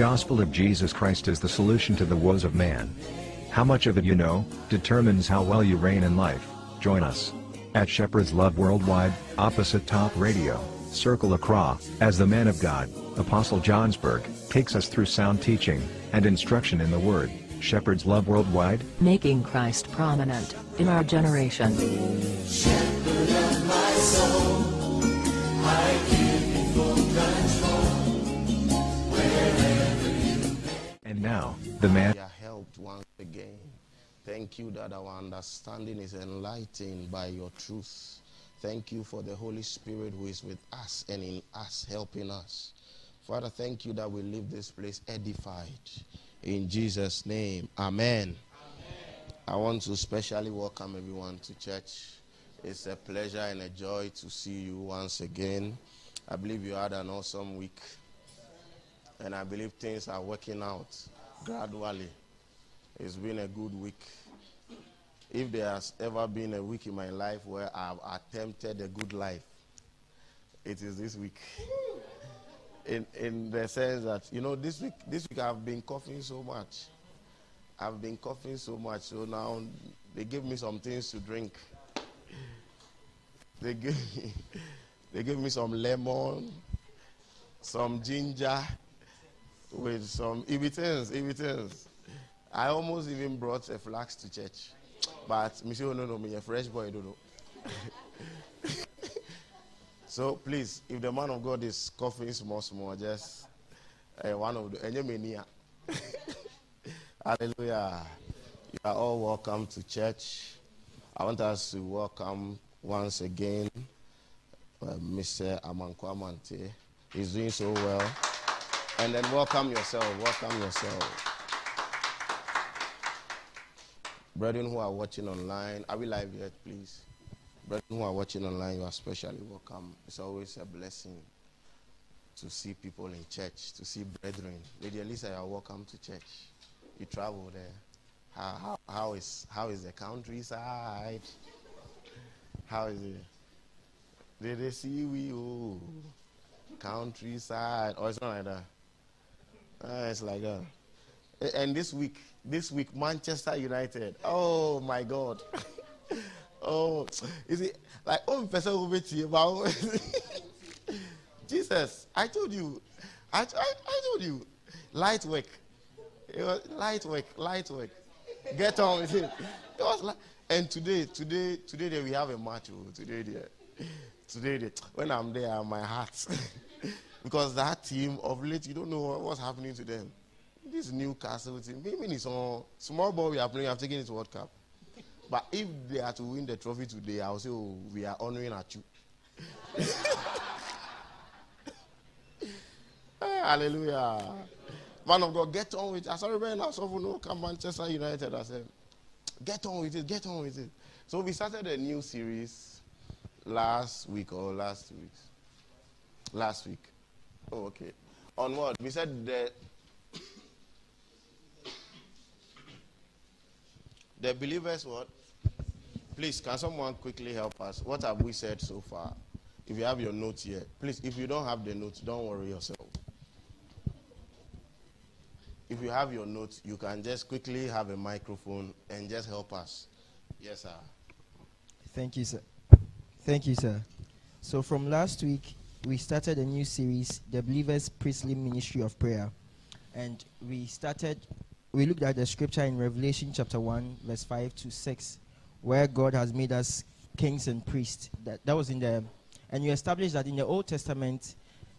gospel of Jesus Christ is the solution to the woes of man. How much of it you know, determines how well you reign in life. Join us at Shepherd's Love Worldwide, opposite Top Radio, Circle Accra, as the man of God, Apostle Johnsberg, takes us through sound teaching and instruction in the Word. Shepherd's Love Worldwide, making Christ prominent in our generation. Now, the man. Are helped once again. Thank you that our understanding is enlightened by your truth. Thank you for the Holy Spirit who is with us and in us, helping us. Father, thank you that we leave this place edified. In Jesus' name, amen. amen. I want to specially welcome everyone to church. It's a pleasure and a joy to see you once again. I believe you had an awesome week. And I believe things are working out gradually. It's been a good week. If there has ever been a week in my life where I've attempted a good life, it is this week. In, in the sense that, you know, this week, this week I've been coughing so much. I've been coughing so much, so now they give me some things to drink. They give they give me some lemon, some ginger, with some Ibitins, Ibitins. I almost even brought a flax to church. But say, oh, no, no, me a fresh boy, don't know. so please, if the man of God is coughing small, small, just uh, one of the Enyemenia. Hallelujah. You are all welcome to church. I want us to welcome once again uh, Mr. Amanko Amante. He's doing so well. And then welcome yourself. Welcome yourself. Brethren who are watching online, are we live yet, please? Brethren who are watching online, you are especially welcome. It's always a blessing to see people in church, to see brethren. Lady Elisa, you are welcome to church. You travel there. How, how, how, is, how is the countryside? How is it? Did they see we? Oh, countryside. Or oh, it's not like that. Uh, it's like that. And this week, this week, Manchester United. Oh my God. oh, is it like oh person will be about Jesus? I told you. I, I, I told you. Light work. It was light work. Light work. Get on with it. It was like, and today, today, today, we have a match. Oh, today, today, there, when I'm there, my heart. Because that team of late, you don't know what's happening to them. This Newcastle team, maybe it's on small ball we are playing, I've taken it to World Cup. But if they are to win the trophy today, I'll say, oh, we are honoring at you. Eh, hallelujah. Man of God, get on with it. I saw right now, so no come Manchester United. I said, get on with it, get on with it. So we started a new series last week or last two weeks. Last week. Oh, okay. On what? We said the the believers what? Please, can someone quickly help us? What have we said so far? If you have your notes here, please. If you don't have the notes, don't worry yourself. If you have your notes, you can just quickly have a microphone and just help us. Yes, sir. Thank you, sir. Thank you, sir. So from last week, we started a new series, the Believers Priestly Ministry of Prayer. And we started, we looked at the scripture in Revelation chapter 1, verse 5 to 6, where God has made us kings and priests. That, that was in the, and you established that in the Old Testament,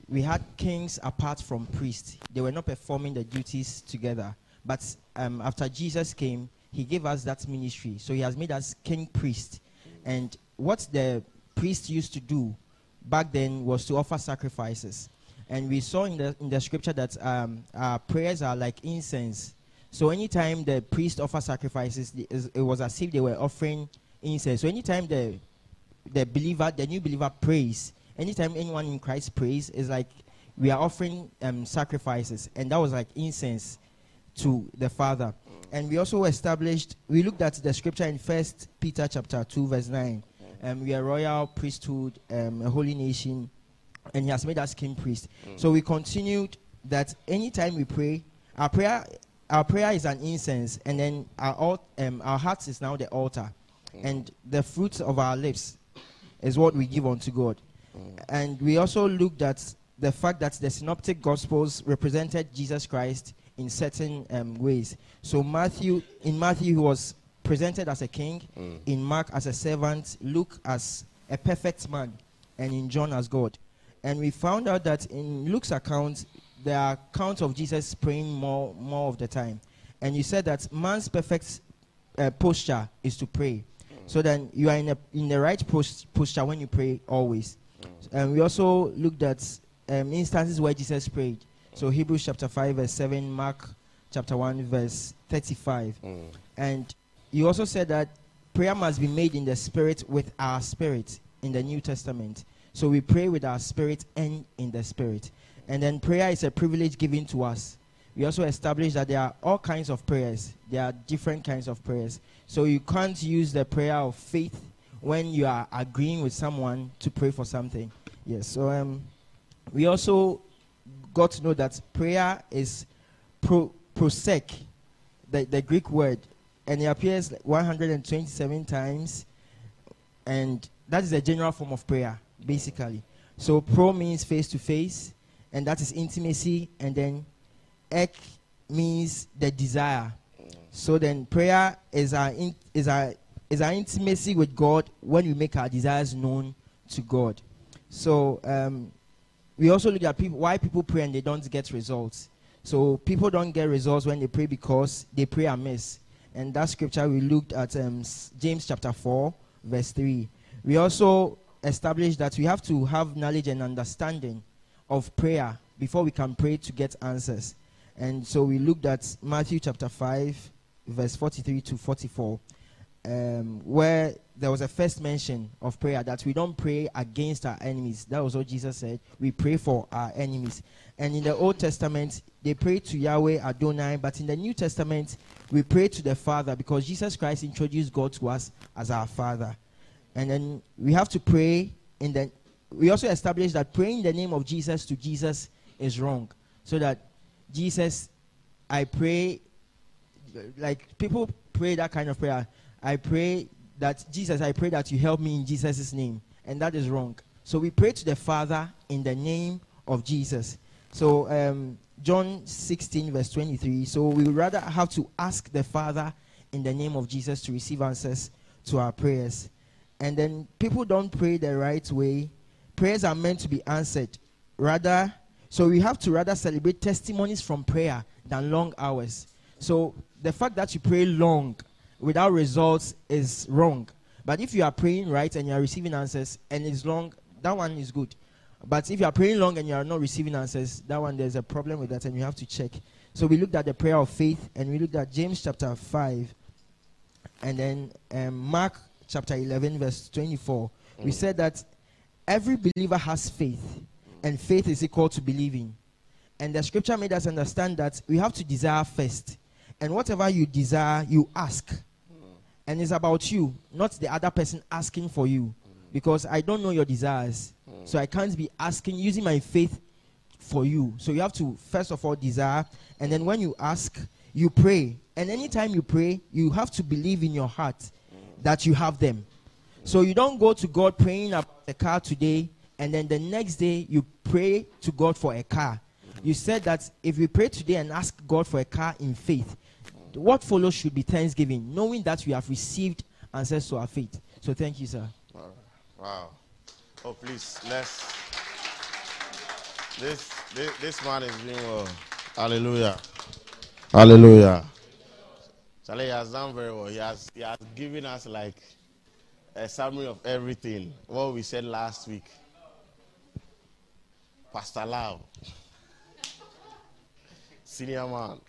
we had kings apart from priests. They were not performing the duties together. But um, after Jesus came, he gave us that ministry. So he has made us king priest. And what the priest used to do back then was to offer sacrifices. And we saw in the, in the scripture that um, our prayers are like incense. So anytime the priest offer sacrifices, it was as if they were offering incense. So anytime the, the believer, the new believer prays, anytime anyone in Christ prays, is like we are offering um, sacrifices. And that was like incense to the Father. And we also established, we looked at the scripture in First Peter chapter 2, verse 9 um, we are royal priesthood, um, a holy nation, and He has made us king priest. Mm. So we continued that anytime we pray, our prayer, our prayer is an incense, and then our al- um, our hearts is now the altar, and the fruits of our lips is what we give unto God. And we also looked at the fact that the synoptic gospels represented Jesus Christ in certain um, ways. So Matthew, in Matthew, he was presented as a king. In Mark, as a servant. Luke, as a perfect man, and in John, as God. And we found out that in Luke's account, there are accounts of Jesus praying more, more of the time. And you said that man's perfect uh, posture is to pray. So then you are in, a, in the right post, posture when you pray always. And we also looked at um, instances where Jesus prayed. So Hebrews chapter 5, verse 7, Mark chapter 1, verse 35. And you also said that prayer must be made in the spirit with our spirit in the New Testament. So we pray with our spirit and in the spirit. And then prayer is a privilege given to us. We also established that there are all kinds of prayers. There are different kinds of prayers. So you can't use the prayer of faith when you are agreeing with someone to pray for something. Yes. So um, we also got to know that prayer is pro, prosek, the, the Greek word, and it appears 127 times, and that is a general form of prayer, basically. So pro means face to face, and that is intimacy, and then ek means the desire. So then prayer is our in, is our is our intimacy with God when we make our desires known to God. So um, we also look at people why people pray and they don't get results. So people don't get results when they pray because they pray amiss. And that scripture we looked at um, James chapter 4, verse 3. We also established that we have to have knowledge and understanding of prayer before we can pray to get answers. And so we looked at Matthew chapter 5, verse 43 to 44 um, where there was a first mention of prayer that we don't pray against our enemies. That was what Jesus said. We pray for our enemies. And in the Old Testament, they prayed to Yahweh Adonai, but in the New Testament, we pray to the Father because Jesus Christ introduced God to us as our Father. And then we have to pray in the. We also established that praying the name of Jesus to Jesus is wrong. So that Jesus, I pray like people pray that kind of prayer. I pray that Jesus, I pray that you help me in Jesus' name. And that is wrong. So we pray to the Father in the name of Jesus. So um, John 16, verse 23. So we would rather have to ask the Father in the name of Jesus to receive answers to our prayers. And then people don't pray the right way. Prayers are meant to be answered. Rather, so we have to rather celebrate testimonies from prayer than long hours. So the fact that you pray long without results is wrong. But if you are praying right and you are receiving answers and it's long, that one is good. But if you are praying long and you are not receiving answers, that one there's a problem with that and you have to check. So we looked at the prayer of faith and we looked at James chapter 5 and then um, Mark chapter 11 verse 24. We said that every believer has faith and faith is equal to believing. And the scripture made us understand that we have to desire first. And whatever you desire, you ask. And it's about you, not the other person asking for you. Because I don't know your desires. Hmm. So I can't be asking, using my faith for you. So you have to, first of all, desire. And then when you ask, you pray. And anytime you pray, you have to believe in your heart that you have them. So you don't go to God praying about a car today, and then the next day you pray to God for a car. You said that if we pray today and ask God for a car in faith, what follows should be thanksgiving, knowing that we have received answers to our faith. So thank you, sir. Wow. Oh, please, let's. This, this this man is doing well. Hallelujah. Hallelujah. Charlie has done very well. He has he has given us like a summary of everything. What we said last week. Pastor Lau. Senior man.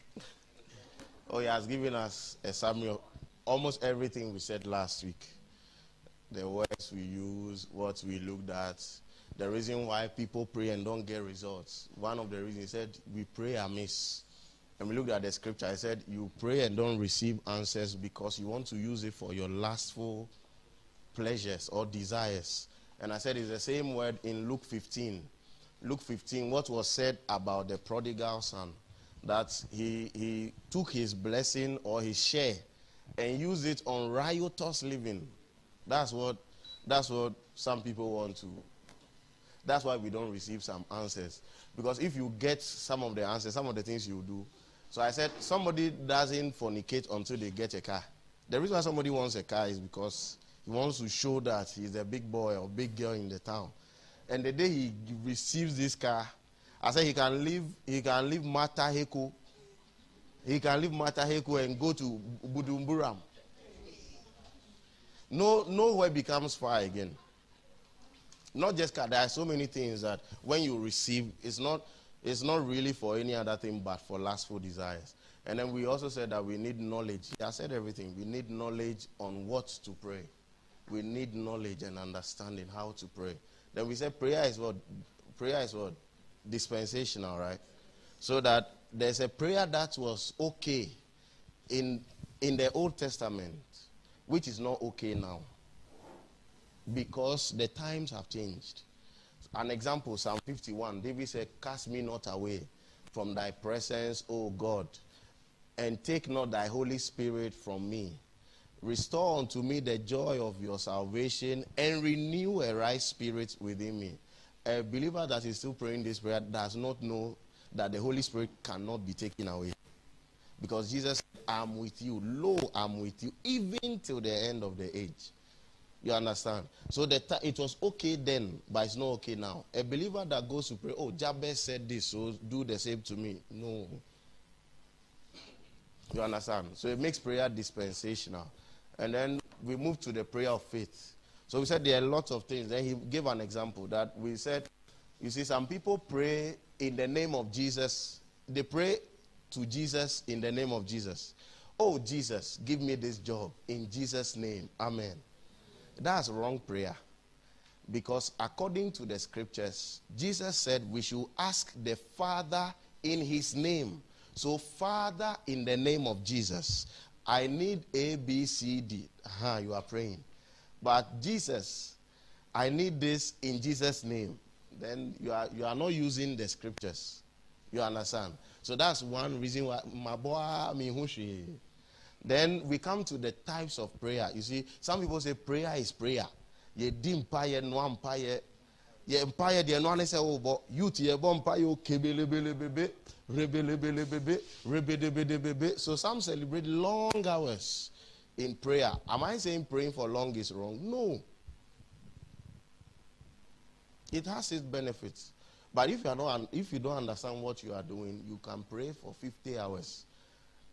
Oh, he has given us a summary of almost everything we said last week the words we use, what we looked at, the reason why people pray and don't get results. One of the reasons he said we pray amiss. And we looked at the scripture. I said you pray and don't receive answers because you want to use it for your lustful pleasures or desires. And I said it's the same word in Luke 15, Luke 15, what was said about the prodigal son, that he, he took his blessing or his share and used it on riotous living. That's what, that's what some people want to. That's why we don't receive some answers. Because if you get some of the answers, some of the things you do. So I said, somebody doesn't fornicate until they get a car. The reason why somebody wants a car is because he wants to show that he's a big boy or big girl in the town. And the day he receives this car, I said he can leave he can leave Mataheko. He can leave Mataheko and go to Budumburam. No, nowhere becomes far again. Not just. There are so many things that when you receive, it's not it's not really for any other thing but for lustful desires. And then we also said that we need knowledge. I said everything. We need knowledge on what to pray. We need knowledge and understanding how to pray. Then we said prayer is what? Prayer is what? Dispensational, right? So that there's a prayer that was okay in, in the Old Testament, which is not okay now. Because the times have changed. An example, Psalm 51, David said, Cast me not away from thy presence, O God, and take not thy Holy Spirit from me. Restore unto me the joy of your salvation and renew a right spirit within me. A believer that is still praying this prayer does not know that the Holy Spirit cannot be taken away. Because Jesus I'm with you. Lo, I'm with you, even till the end of the age. You understand? So the t- it was okay then, but it's not okay now. A believer that goes to pray, oh, Jabez said this, so do the same to me. No. You understand? So it makes prayer dispensational. And then we move to the prayer of faith. So we said there are lots of things. Then he gave an example that we said, you see, some people pray in the name of Jesus. They pray to Jesus in the name of Jesus. Oh, Jesus, give me this job in Jesus' name. Amen. That's wrong prayer. Because according to the scriptures, Jesus said we should ask the Father in his name. So, Father, in the name of Jesus, I need A, B, C, D. Uh-huh, you are praying. But Jesus, I need this in Jesus' name. Then you are, you are not using the scriptures. You understand? So that's one reason why my boy, I then we come to the types of prayer. You see, some people say prayer is prayer. Ye di mpaye no mpaye. Ye mpaye de no say oh but youth ye bo mpaye o kebelebelebebe rebelebelebebe rebedebedebebe. So some celebrate long hours in prayer. Am I saying praying for long is wrong? No. It has its benefits. But if you, are not, if you don't understand what you are doing, you can pray for 50 hours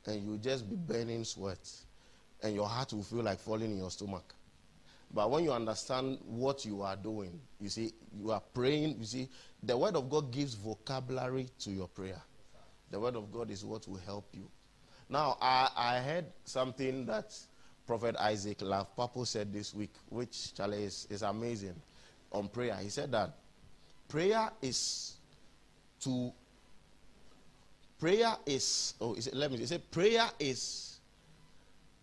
and you just be burning sweat and your heart will feel like falling in your stomach. But when you understand what you are doing, you see, you are praying, you see, the word of God gives vocabulary to your prayer. The word of God is what will help you. Now, I, I heard something that Prophet Isaac Love Papa said this week, which Charlie is, is amazing on prayer. He said that prayer is to prayer is oh is it, let me say prayer is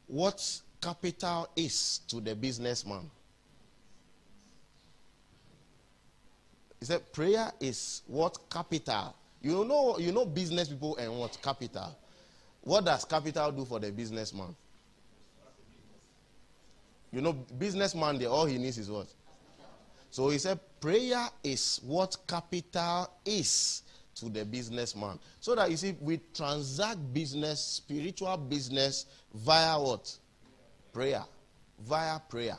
what capital is to the businessman. He said prayer is what capital. You know you know business people and what capital. What does capital do for the businessman? You know, businessman, there all he needs is what? So he said, prayer is what capital is to the businessman. So that you see, we transact business, spiritual business, via what? Prayer. Via prayer.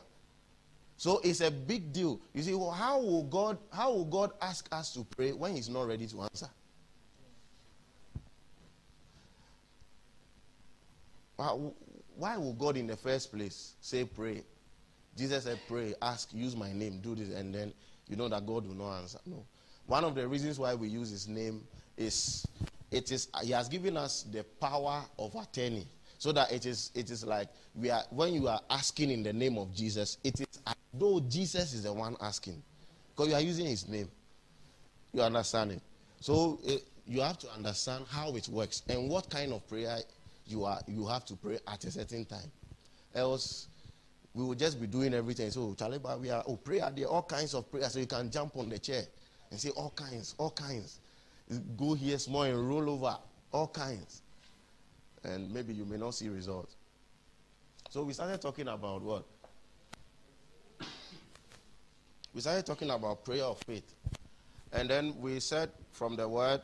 So it's a big deal. You see, well, how will God how will God ask us to pray when He's not ready to answer? Why will God in the first place say pray? Jesus said, Pray, ask, use my name, do this, and then you know that God will not answer. No. One of the reasons why we use his name is it is he has given us the power of attorney. So that it is it is like we are when you are asking in the name of Jesus, it is as though Jesus is the one asking. Because you are using his name. You understand it? So it, you have to understand how it works and what kind of prayer you are you have to pray at a certain time. Else we will just be doing everything. So, Charlie, we are, oh, prayer, there are all kinds of prayers. So you can jump on the chair and say all kinds, all kinds. Go here small and roll over, all kinds. And maybe you may not see results. So we started talking about what? We started talking about prayer of faith. And then we said from the word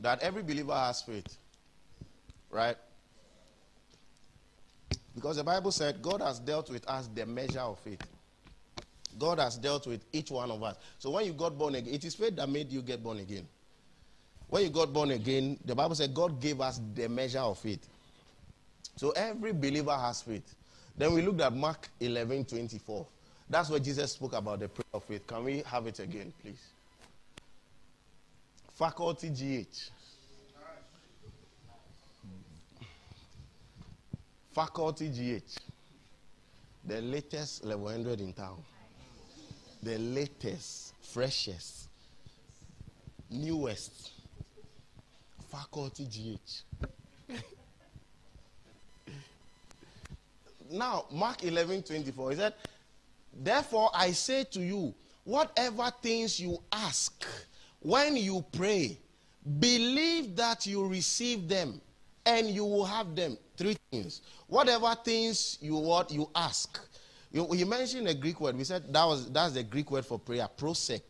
that every believer has faith. Right? Because the Bible said God has dealt with us the measure of faith. God has dealt with each one of us. So when you got born again, it is faith that made you get born again. When you got born again, the Bible said God gave us the measure of faith. So every believer has faith. Then we looked at Mark 11 24. That's where Jesus spoke about the prayer of faith. Can we have it again, please? Faculty GH. Faculty GH. The latest level 100 in town. The latest, freshest, newest. Faculty GH. now, Mark 11 24. He said, Therefore, I say to you, whatever things you ask when you pray, believe that you receive them and you will have them. Three things. Whatever things you want, you ask. You, you mentioned a Greek word. We said that was that's the Greek word for prayer. Prosek.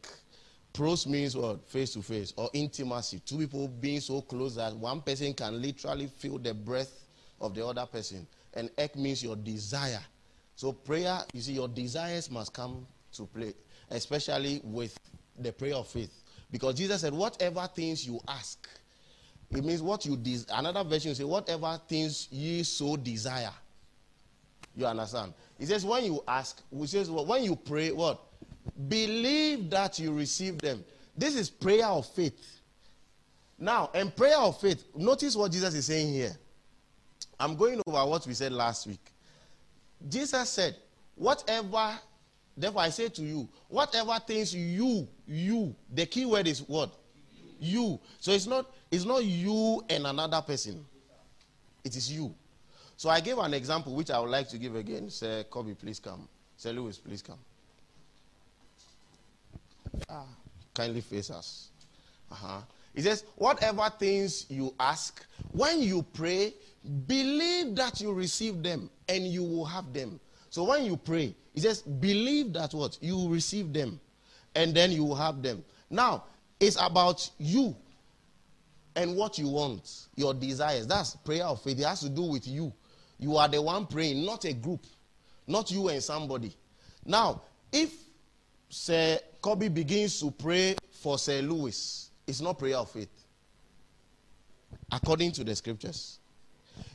Pros means what? Face to face or intimacy. Two people being so close that one person can literally feel the breath of the other person. And ek means your desire. So prayer, you see, your desires must come to play, especially with the prayer of faith. Because Jesus said, whatever things you ask, it means what you des- another version say, whatever things ye so desire. You understand? It says, when you ask, he says, when you pray, what? Believe that you receive them. This is prayer of faith. Now, in prayer of faith, notice what Jesus is saying here. I'm going over what we said last week. Jesus said, whatever, therefore I say to you, whatever things you, you, the key word is what? You. So it's not, it's not you and another person. It is you. So I gave an example which I would like to give again. Sir Kobe, please come. Sir Lewis, please come. Ah, kindly face us. Uh-huh. He says, whatever things you ask, when you pray, believe that you receive them and you will have them. So when you pray, he says, believe that what? You will receive them and then you will have them. Now, it's about you and what you want, your desires. That's prayer of faith. It has to do with you. You are the one praying, not a group, not you and somebody. Now, if Sir Kobe begins to pray for Sir Lewis, it's not prayer of faith. According to the scriptures.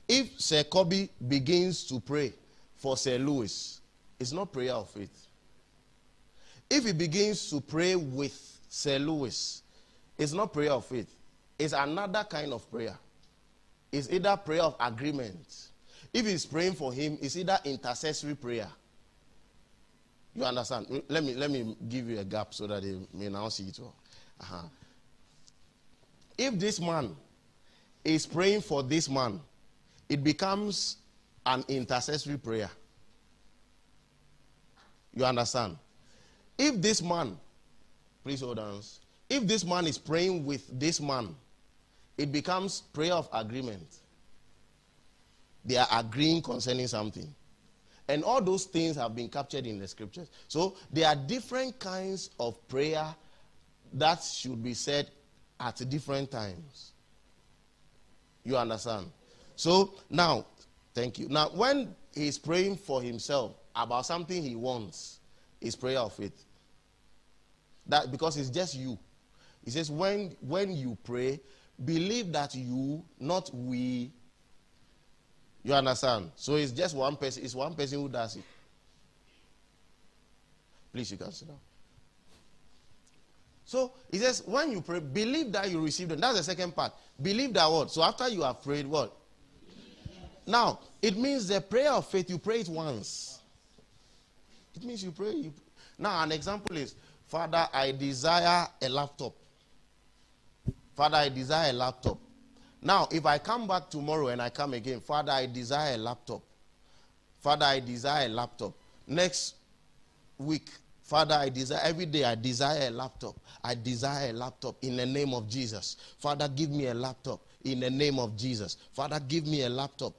If Sir Kobe begins to pray for Sir Lewis, it's not prayer of faith. If he begins to pray with Sir Lewis, it's not prayer of faith. It's another kind of prayer. It's either prayer of agreement. If he's praying for him, it's either intercessory prayer. You understand? Let me let me give you a gap so that they may now see it all. Uh-huh. If this man is praying for this man, it becomes an intercessory prayer. You understand? If this man, please hold on. If this man is praying with this man, it becomes prayer of agreement. They are agreeing concerning something. And all those things have been captured in the scriptures. So there are different kinds of prayer that should be said at different times. You understand? So now, thank you. Now, when he's praying for himself about something he wants, is prayer of faith. That because it's just you. He says, when when you pray, believe that you, not we. You understand? So it's just one person, it's one person who does it. Please, you can sit down. So he says, when you pray, believe that you receive them. That's the second part. Believe that what? So after you have prayed, what? Now, it means the prayer of faith, you pray it once. It means you pray. You... Now, an example is, Father, I desire a laptop. Father, I desire a laptop. Now, if I come back tomorrow and I come again, Father, I desire a laptop. Father, I desire a laptop. Next week, Father, I desire every day I desire a laptop. I desire a laptop in the name of Jesus. Father, give me a laptop in the name of Jesus. Father, give me a laptop.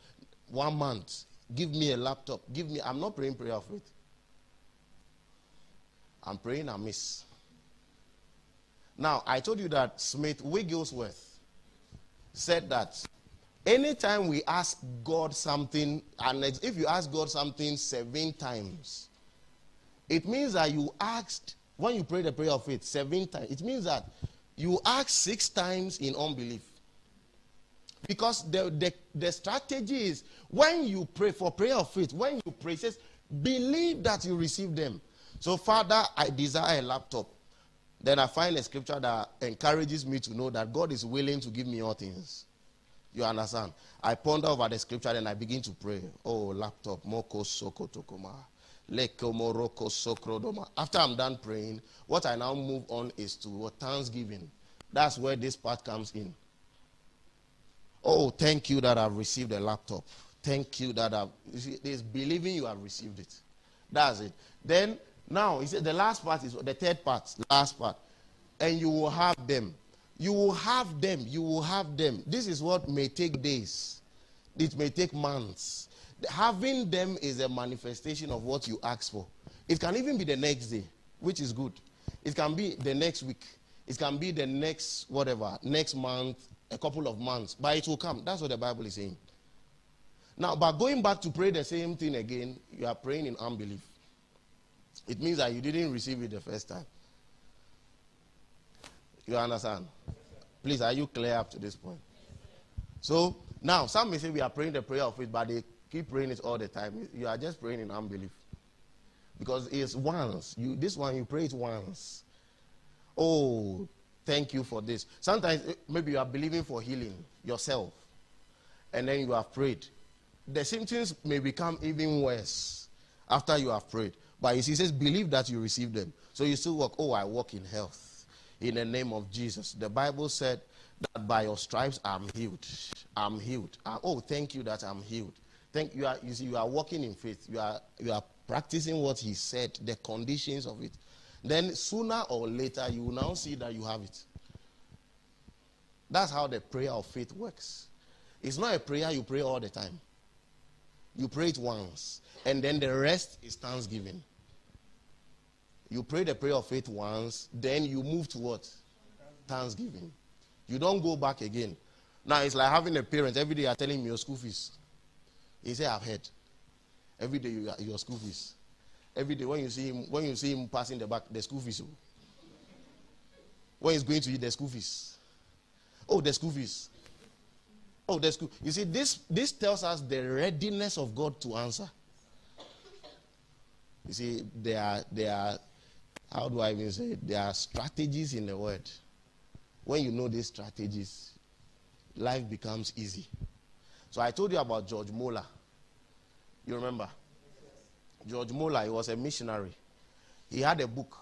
One month. Give me a laptop. Give me I'm not praying prayer of faith. I'm praying amiss. Now, I told you that Smith Wigglesworth said that anytime we ask God something, and if you ask God something seven times, it means that you asked, when you pray the prayer of faith seven times, it means that you asked six times in unbelief. Because the, the, the strategy is when you pray for prayer of faith, when you pray, says, believe that you receive them. So, Father, I desire a laptop. Then I find a scripture that encourages me to know that God is willing to give me all things. You understand? I ponder over the scripture and I begin to pray. Oh, laptop, moko soko tokoma. After I'm done praying, what I now move on is to thanksgiving. That's where this part comes in. Oh, thank you that I've received a laptop. Thank you that I've. You see, believing you have received it. That's it. Then now, he said the last part is the third part, last part. And you will have them. You will have them. You will have them. This is what may take days. It may take months. Having them is a manifestation of what you ask for. It can even be the next day, which is good. It can be the next week. It can be the next, whatever, next month, a couple of months. But it will come. That's what the Bible is saying. Now, by going back to pray the same thing again, you are praying in unbelief. It means that you didn't receive it the first time. You understand? Please, are you clear up to this point? So, now, some may say we are praying the prayer of faith, but they keep praying it all the time. You are just praying in unbelief. Because it's once. You, this one, you pray it once. Oh, thank you for this. Sometimes, eh, maybe you are believing for healing yourself. And then you have prayed. The symptoms may become even worse after you have prayed. But he says, believe that you receive them. So you still walk, oh, I walk in health in the name of Jesus. The Bible said that by your stripes I'm healed. I'm healed. Uh, oh, thank you that I'm healed. Thank you. Are, you see, you are walking in faith. You are you are practicing what he said, the conditions of it. Then sooner or later you will now see that you have it. That's how the prayer of faith works. It's not a prayer you pray all the time. You pray it once, and then the rest is thanksgiving. You pray the prayer of faith once, then you move to what? Thanksgiving. You don't go back again. Now it's like having a parent every day are telling me your school fees. He said, I've heard. Every day you your school fees. Every day when you see him, when you see him passing the back, the school fees. Oh. When he's going to eat the school fees. Oh, the school fees. Oh, the school. You see, this this tells us the readiness of God to answer. You see, there are there are how do I even say it? There are strategies in the word. When you know these strategies, life becomes easy. So I told you about George Muller. You remember? George Muller, he was a missionary. He had a book.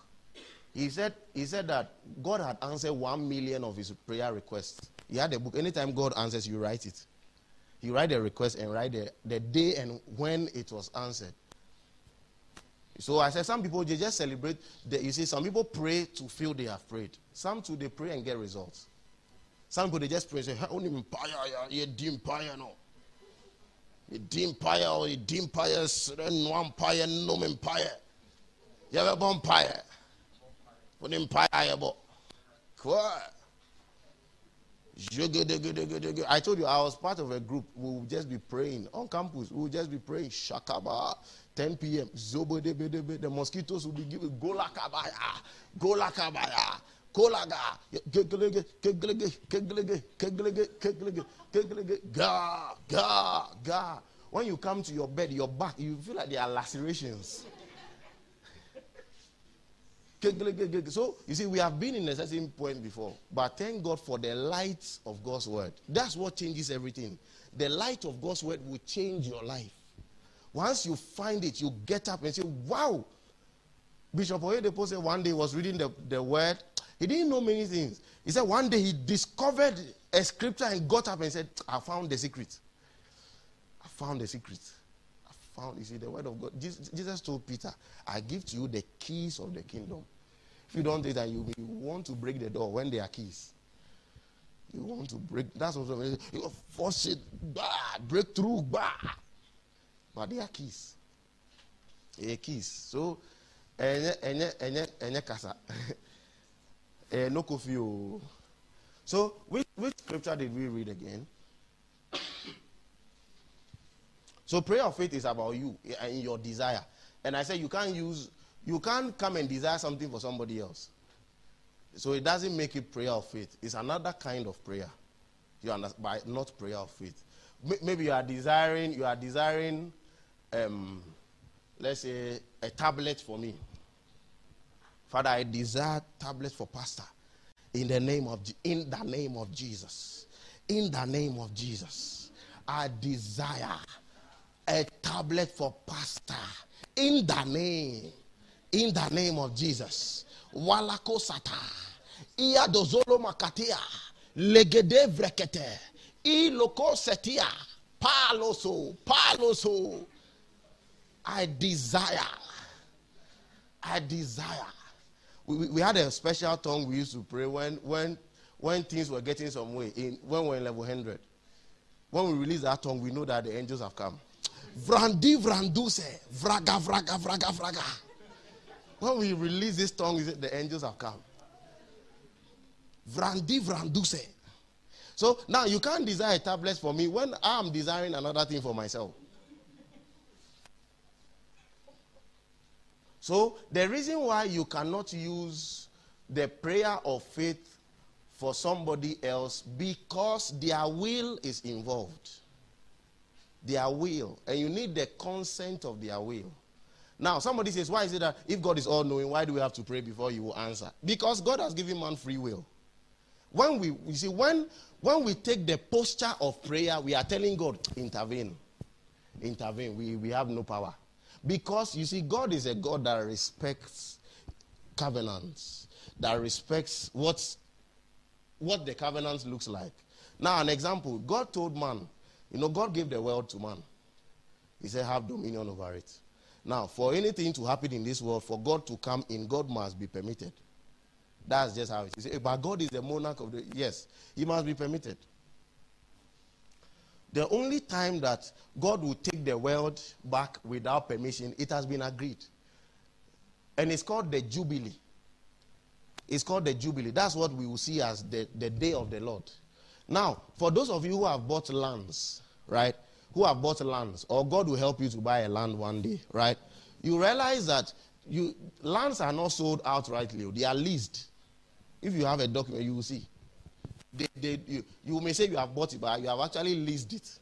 He said, he said that God had answered one million of his prayer requests. He had a book. Anytime God answers, you write it. You write the request and write the, the day and when it was answered. So I said, some people they just celebrate. The, you see, some people pray to feel they have prayed. Some too they pray and get results. Some people they just pray and say, "Only empire, you dim empire no." You dim empire or you dim empire, one empire, no empire. You have a empire. When empire, you What? I told you I was part of a group. We would just be praying on campus. We would just be praying. Shakaba, 10 p.m. The mosquitoes will be giving Gola Kabaya, Gola Kabaya, Kolaga, Ga, Ga, Ga. When you come to your bed, your back, you feel like there are lacerations. So, you see, we have been in a certain point before, but thank God for the light of God's word. That's what changes everything. The light of God's word will change your life. Once you find it, you get up and say, Wow. Bishop Oyedepo said one day was reading the, the word. He didn't know many things. He said one day he discovered a scripture and got up and said, I found the secret. I found the secret. Found, you see, the word of God. Jesus, told Peter, I give to you the keys of the kingdom. If you don't do that, you, you want to break the door when there are keys. You want to break, that's what you force it, bah, break through, bah. But they are keys. Are keys. So, enye, enye, enye, enye kasa. eh, no coffee. Oh. So, which, which scripture did we read again? So prayer of faith is about you and your desire. And I said you can't use, you can't come and desire something for somebody else. So it doesn't make it prayer of faith. It's another kind of prayer. You understand? But not prayer of faith. Maybe you are desiring, you are desiring, um, let's say, a tablet for me. Father, I desire tablet for pastor. In the name of in the name of Jesus. In the name of Jesus. I desire a tablet for pastor. In the name in the name of jesus. Walako sata. Iya dozolo makatia. Legede vrekete. Iloko setia. Paloso paloso. I desire. I desire. We, we had a special tongue we used to pray when when when things were getting some way in when we we're in level 100 when we release that tongue we know that the angels have come Vrandi vranduse. Vraga, vraga, vraga, vraga. When we release this tongue, the angels have come. Vrandi vranduse. So now you can't desire a tablet for me when I'm desiring another thing for myself. So the reason why you cannot use the prayer of faith for somebody else because their will is involved their will, and you need the consent of their will. Now, somebody says, Why is it that if God is all knowing, why do we have to pray before you will answer? Because God has given man free will. When we, you see, when, when we take the posture of prayer, we are telling God, intervene. Intervene. We, we have no power. Because, you see, God is a God that respects covenants, that respects what's, what the covenant looks like. Now, an example God told man, you know, God gave the world to man. He said, have dominion over it. Now, for anything to happen in this world, for God to come in, God must be permitted. That's just how it is. But God is the monarch of the. Yes, he must be permitted. The only time that God will take the world back without permission, it has been agreed. And it's called the Jubilee. It's called the Jubilee. That's what we will see as the, the day of the Lord. Now, for those of you who have bought lands, right? Who have bought lands, or God will help you to buy a land one day, right? You realize that you lands are not sold outrightly; they are leased. If you have a document, you will see. They, they, you, you may say you have bought it, but you have actually leased it.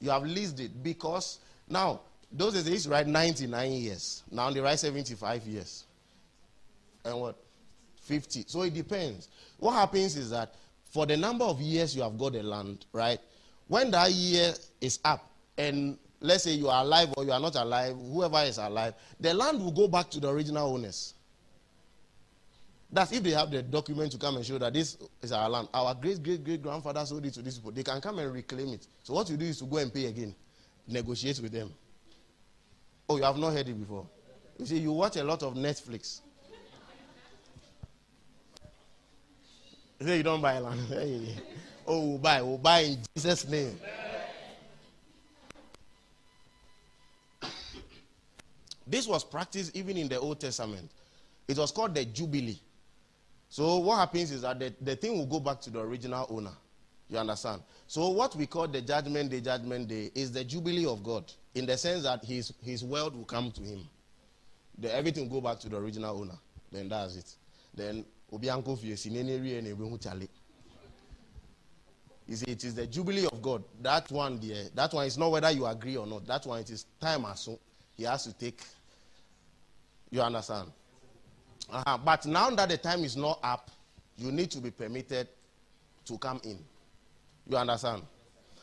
You have leased it because now those days they used to write 99 years. Now they write 75 years. And what? 50. So it depends. What happens is that for the number of years you have got the land, right? When that year is up, and let's say you are alive or you are not alive, whoever is alive, the land will go back to the original owners. That's if they have the document to come and show that this is our land. Our great great great grandfather sold it to these people. They can come and reclaim it. So what you do is to go and pay again, negotiate with them. Oh, you have not heard it before. You see, you watch a lot of Netflix. you Say you don't buy land. Oh, buy. Buy oh, in Jesus' name. This was practiced even in the Old Testament. It was called the Jubilee. So what happens is that the, the thing will go back to the original owner. You understand? So what we call the judgment day, judgment day is the jubilee of God, in the sense that his his world will come to him. The, everything will go back to the original owner. Then that's it. Then obi anko fie si you see it is the jubilee of god. That one there that one is not whether you agree or not. That one it is time aso he has to take you understand? Uh-huh. but now that the time is not up you need to be permitted to come in. You understand?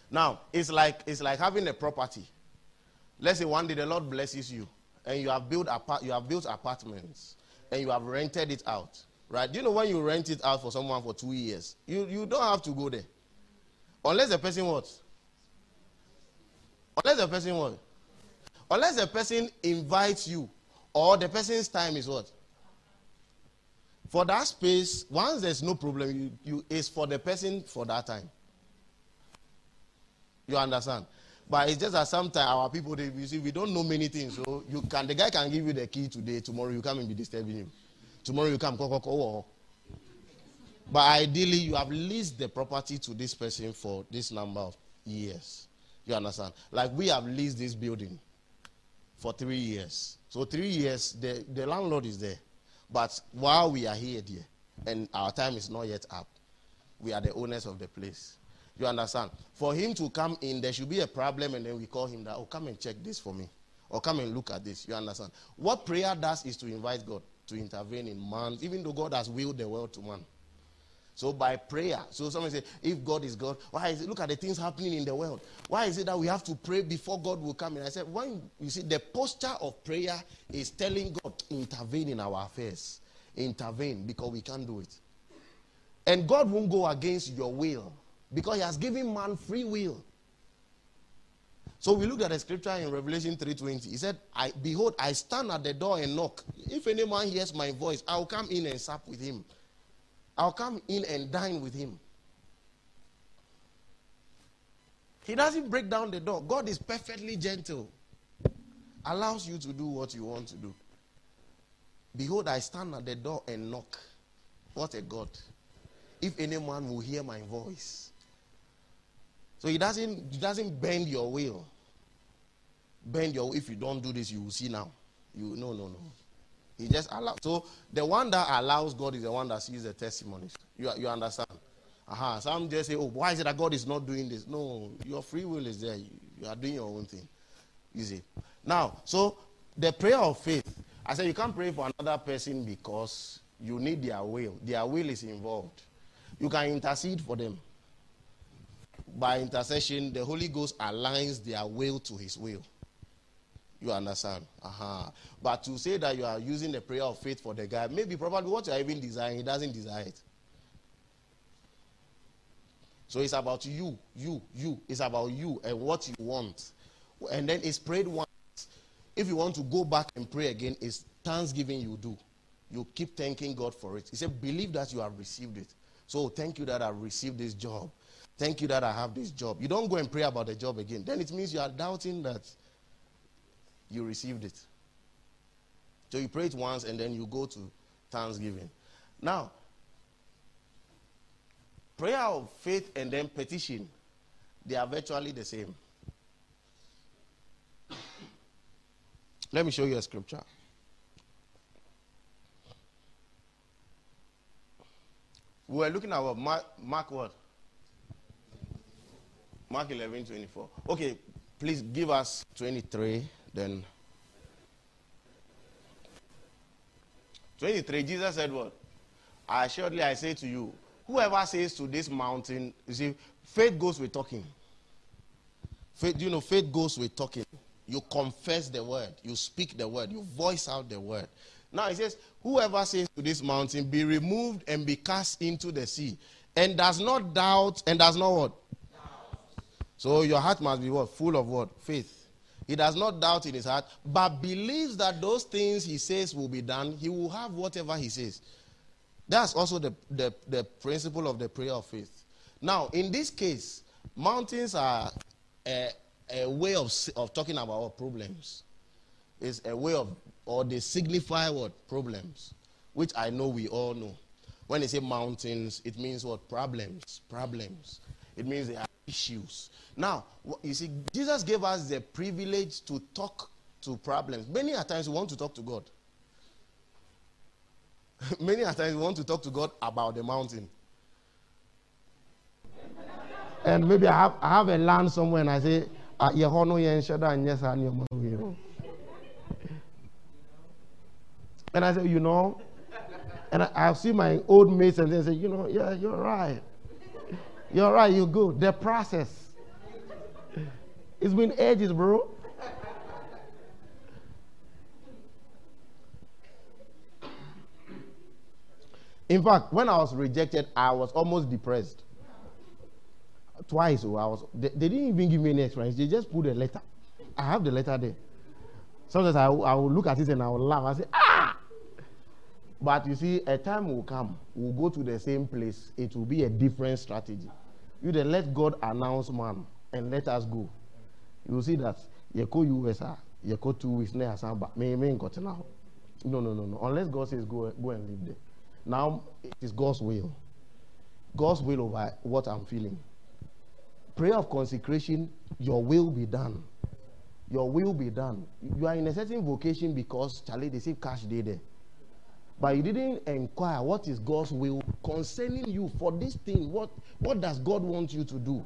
Now it's like it's like having a property. Let's say one day the lord blesses you and you have built apart you have built apartments and you have rented it out Right? Do you know when you rent it out for someone for two years, you, you don't have to go there. Unless the person what? Unless the person what? Unless the person invites you, or the person's time is what? For that space, once there's no problem, you, you it's for the person for that time. You understand? But it's just that sometimes our people, they, you see, we don't know many things. So you can, the guy can give you the key today. Tomorrow you come and be disturbing him. Tomorrow you come, oh, oh. But ideally, you have leased the property to this person for this number of years. You understand? Like we have leased this building for three years. So three years, the, the landlord is there. But while we are here, dear, and our time is not yet up, we are the owners of the place. You understand? For him to come in, there should be a problem, and then we call him that, oh, come and check this for me. Or come and look at this. You understand? What prayer does is to invite God to intervene in man, even though God has willed the world to man. So by prayer, so someone say, if God is God, why is it? Look at the things happening in the world. Why is it that we have to pray before God will come in? I said, when you see the posture of prayer is telling God intervene in our affairs, intervene because we can't do it, and God won't go against your will because He has given man free will. So we looked at the scripture in Revelation 3:20. He said, I, Behold, I stand at the door and knock. If any man hears my voice, I'll come in and sup with him. I'll come in and dine with him. He doesn't break down the door. God is perfectly gentle, allows you to do what you want to do. Behold, I stand at the door and knock. What a God. If anyone will hear my voice. So he doesn't, he doesn't bend your will. Bend your if you don't do this, you will see now. You no no no. He just allows. So the one that allows God is the one that sees the testimonies. You, you understand? Uh-huh. Some just say, oh, why is it that God is not doing this? No, your free will is there. You, you are doing your own thing. See? Now, so the prayer of faith, I said you can't pray for another person because you need their will. Their will is involved. You can intercede for them. By intercession, the Holy Ghost aligns their will to his will. You understand? Uh-huh. But to say that you are using the prayer of faith for the guy, maybe probably what you are even desiring, he doesn't desire it. So it's about you, you, you. It's about you and what you want. And then it's prayed once. If you want to go back and pray again, it's thanksgiving you do. You keep thanking God for it. He said, believe that you have received it. So thank you that I've received this job. Thank you that I have this job. You don't go and pray about the job again. Then it means you are doubting that you received it. So you pray it once and then you go to thanksgiving. Now, prayer of faith and then petition, they are virtually the same. Let me show you a scripture. We were looking at? Mark, Mark what? Mark 11, 24. Okay, please give us 23. Then 23, Jesus said what? I assuredly I say to you, whoever says to this mountain, you see, faith goes with talking. Faith, you know, faith goes with talking. You confess the word, you speak the word, you voice out the word. Now he says, Whoever says to this mountain, be removed and be cast into the sea, and does not doubt, and does not what? Doubt. So your heart must be what? Full of what? Faith. He does not doubt in his heart, but believes that those things he says will be done. He will have whatever he says. That's also the, the, the principle of the prayer of faith. Now, in this case, mountains are a, a way of, of talking about problems. It's a way of, or they signify what? Problems, which I know we all know. When they say mountains, it means what? Problems. Problems. It means they are issues. Now, you see, Jesus gave us the privilege to talk to problems. Many a times we want to talk to God. Many a times we want to talk to God about the mountain. and maybe I have, I have a land somewhere and I say, ah, and I say, you know, and I, I see my old mates and they say, you know, yeah, you're right. You're right, you're good. The process. It's been ages, bro. In fact, when I was rejected, I was almost depressed. Twice, oh, I was. They, they didn't even give me any explanation. They just put a letter. I have the letter there. Sometimes I, I will look at it and I will laugh. I say, ah! But you see, a time will come, we'll go to the same place. It will be a different strategy. You then let God announce man and let us go. You see that go USA, go two weeks near Samba. Me me got now. No, no, no, no. Unless God says go go and live there. Now it is God's will. God's will over what I'm feeling. Prayer of consecration, your will be done. Your will be done. You are in a certain vocation because Charlie, they say cash day there. But you didn't inquire what is God's will concerning you for this thing. What what does God want you to do?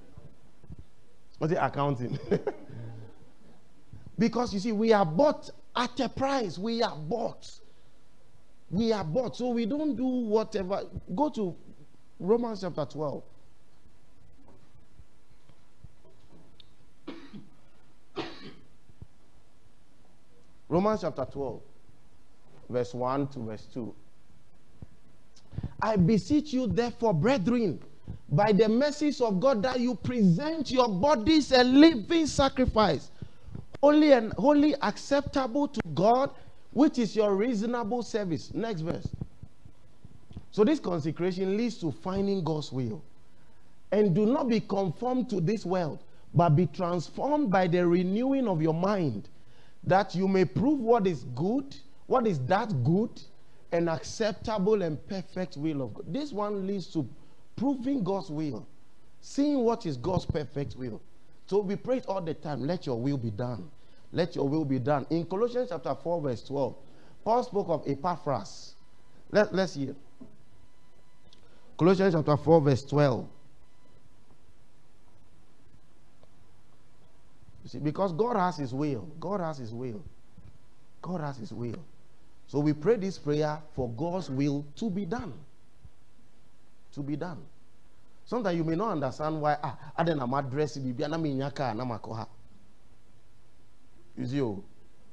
What's it accounting? because you see, we are bought at a price. We are bought. We are bought. So we don't do whatever. Go to Romans chapter 12. Romans chapter 12, verse 1 to verse 2. I beseech you, therefore, brethren, by the mercies of God, that you present your bodies a living sacrifice, holy and wholly acceptable to God, which is your reasonable service. Next verse. So this consecration leads to finding God's will. And do not be conformed to this world, but be transformed by the renewing of your mind, that you may prove what is good, what is that good and acceptable and perfect will of God. This one leads to proving God's will, seeing what is God's perfect will. So we pray all the time, let your will be done. Let your will be done. In Colossians chapter 4, verse 12, Paul spoke of Epaphras. Let, let's hear. Colossians chapter 4, verse 12. You see, because God has His will. God has His will. God has His will. So we pray this prayer for God's will to be done. To be done. Sometimes you may not understand why. Ah, I then I'm addressing bibi and I'm in yaka and I'm a koha. You see, oh,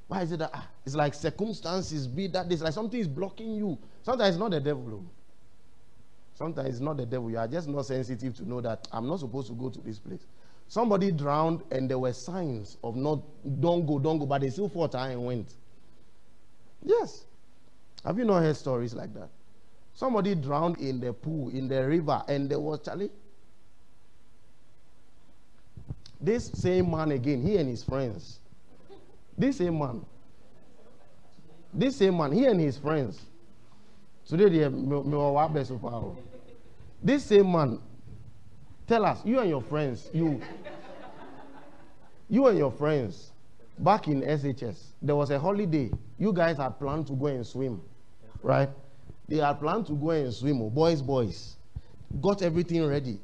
why is it that ah, it's like circumstances be that it's like something is blocking you. Sometimes it's not the devil. oh. Sometimes it's not the devil. You are just not sensitive to know that I'm not supposed to go to this place. Somebody drowned and there were signs of not don't go, don't go, but they still fought and went. Yes. Have you not heard stories like that? Somebody drowned in the pool, in the river, and there was Charlie. This same man again, he and his friends. This same man. This same man, he and his friends. Today they best of. This same man, tell us, you and your friends, you, you and your friends, back in SHS, there was a holiday. You guys had planned to go and swim, right? They had planned to go and swim, oh, boys, boys. Got everything ready.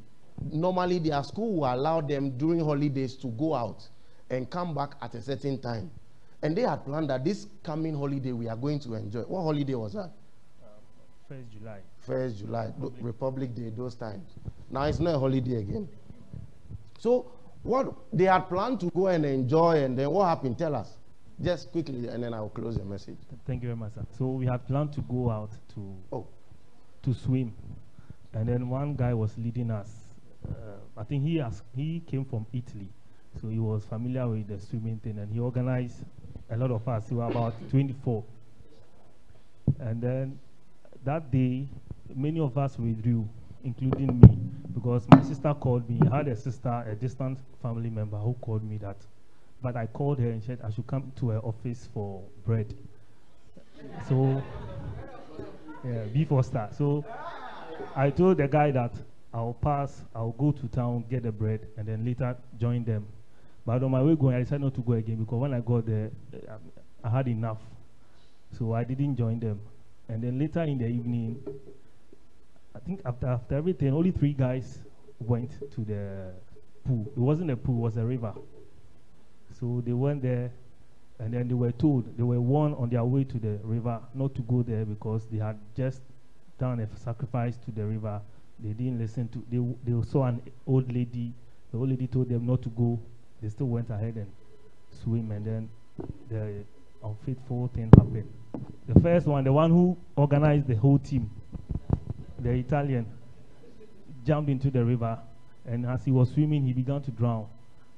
Normally, their school will allow them during holidays to go out and come back at a certain time. And they had planned that this coming holiday we are going to enjoy. What holiday was that? First July. First July, Republic. Republic Day, those times. Now it's not a holiday again. So what they had planned to go and enjoy, and then what happened? Tell us, just quickly, and then I will close the message. Thank you very much, sir. So we had planned to go out to Oh, to swim, and then one guy was leading us. Uh, I think he asked, he came from Italy, so he was familiar with the swimming thing, and he organized a lot of us. We were about 24, and then that day, many of us withdrew, including me, because my sister called me. I had a sister, a distant family member, who called me that, but I called her and said I should come to her office for bread. So, yeah, before start. So, I told the guy that I'll pass, I'll go to town, get the bread, and then later join them. But on my way going, I decided not to go again because when I got there, I had enough. So I didn't join them. And then later in the evening, I think after, after everything, only three guys went to the pool. It wasn't a pool, it was a river. So they went there, and then they were told, they were warned on their way to the river not to go there because they had just done a sacrifice to the river. They didn't listen to, they, they saw an old lady. The old lady told them not to go. They still went ahead and swim, and then the unfaithful thing happened. The first one, the one who organized the whole team, the Italian, jumped into the river, and as he was swimming, he began to drown,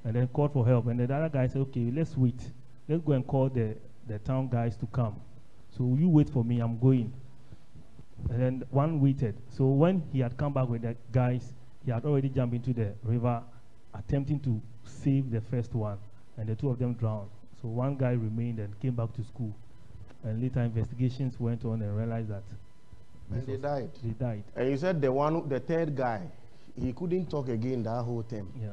and then called for help. And the other guy said, "Okay, let's wait. Let's go and call the the town guys to come. So you wait for me, I'm going. And then one waited. So when he had come back with the guys, he had already jumped into the river, attempting to save the first one, and the two of them drowned. So one guy remained and came back to school. And later investigations went on and realized that And they died. they died. And you said the one, the third guy, he couldn't talk again that whole time. Yeah.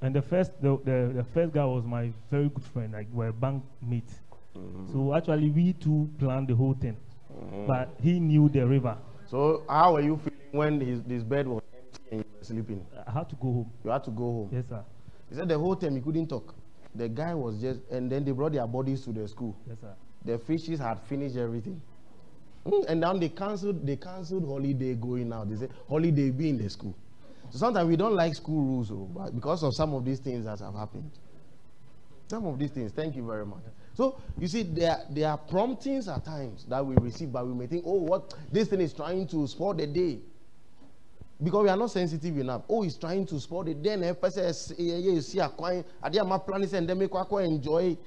And the first, the, the, the first guy was my very good friend. Like we're bank mates. Mm-hmm. So actually, we two planned the whole thing. Mm-hmm. But he knew the river. So how were you feeling when his, his bed was empty and you were sleeping? I had to go home. You had to go home. Yes, sir. He said the whole time he couldn't talk. The guy was just, and then they brought their bodies to the school. Yes, sir. The fishes had finished everything. Mm, And then they cancelled, they cancelled holiday going out. They say holiday be in the school. So sometimes we don't like school rules, oh, but because of some of these things that have happened. Some of these things. Thank you very much. So you see, there there are promptings at times that we receive, but we may think, oh, what this thing is trying to spoil the day. Because we are not sensitive enough. Oh, he's trying to spoil the day. And is- eh, eh, you see a coin. I did my plan then make enjoy.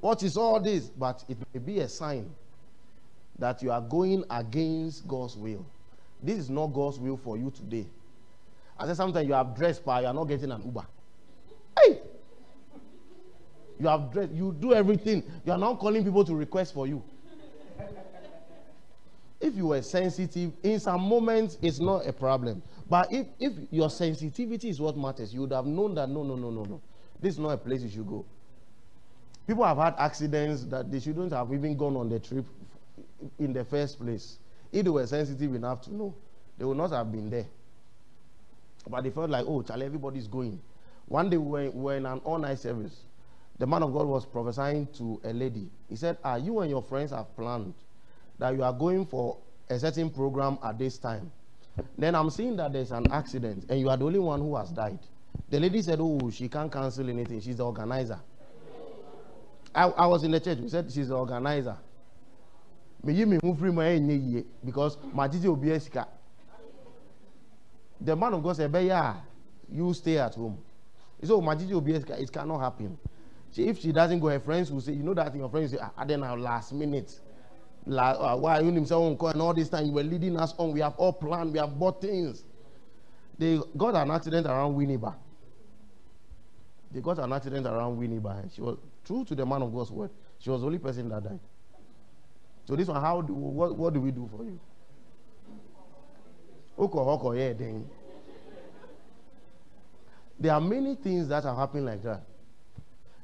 What is all this? But it may be a sign that you are going against God's will. This is not God's will for you today. I said sometimes you have dressed, but you are not getting an Uber. Hey! You have dressed, you do everything. You are now calling people to request for you. if you were sensitive, in some moments it's not a problem. But if, if your sensitivity is what matters, you would have known that no, no, no, no, no. This is not a place you should go. People have had accidents that they shouldn't have even gone on the trip in the first place. If they were sensitive enough to know, they would not have been there. But they felt like, oh, Charlie, everybody's going. One day we were, we were in an all night service. The man of God was prophesying to a lady. He said, Ah, you and your friends have planned that you are going for a certain program at this time. Then I'm seeing that there's an accident and you are the only one who has died. The lady said, Oh, she can't cancel anything. She's the organizer. I, I was in the church. We said she's the organizer. Me yi me ho enye yie because titi obi. The man of God said, "But yeah, you stay at home." "Oh, my titi obi it cannot happen." She, if she doesn't go, her friends will say, "You know that thing." Your friends say, "Ah, our last minute." Uh, why you himself won't call and all this time you were leading us on. We have all planned. We have bought things. They got an accident around Winneba. They got an accident around Winneba. She was true to the man of God's word. She was the only person that died. So this one, how do what, what do we do for you? There are many things that are happening like that.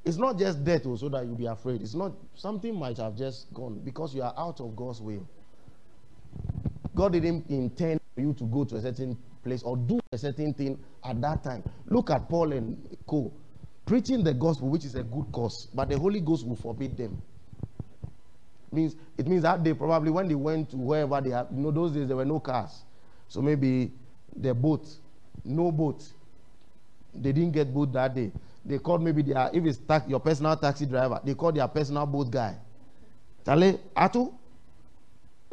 It's not just death oh, so that you'll be afraid. It's not something might have just gone because you are out of God's will. God didn't intend for you to go to a certain place or do a certain thing at that time. Look at Paul and Co. Preaching the gospel, which is a good cause, but the Holy Ghost will forbid them. Means it means that they probably when they went to wherever they have, you know, those days there were no cars, so maybe the boat, no boat. They didn't get boat that day. They called maybe their if it's tax, your personal taxi driver, they called their personal boat guy. Charlie, Atu,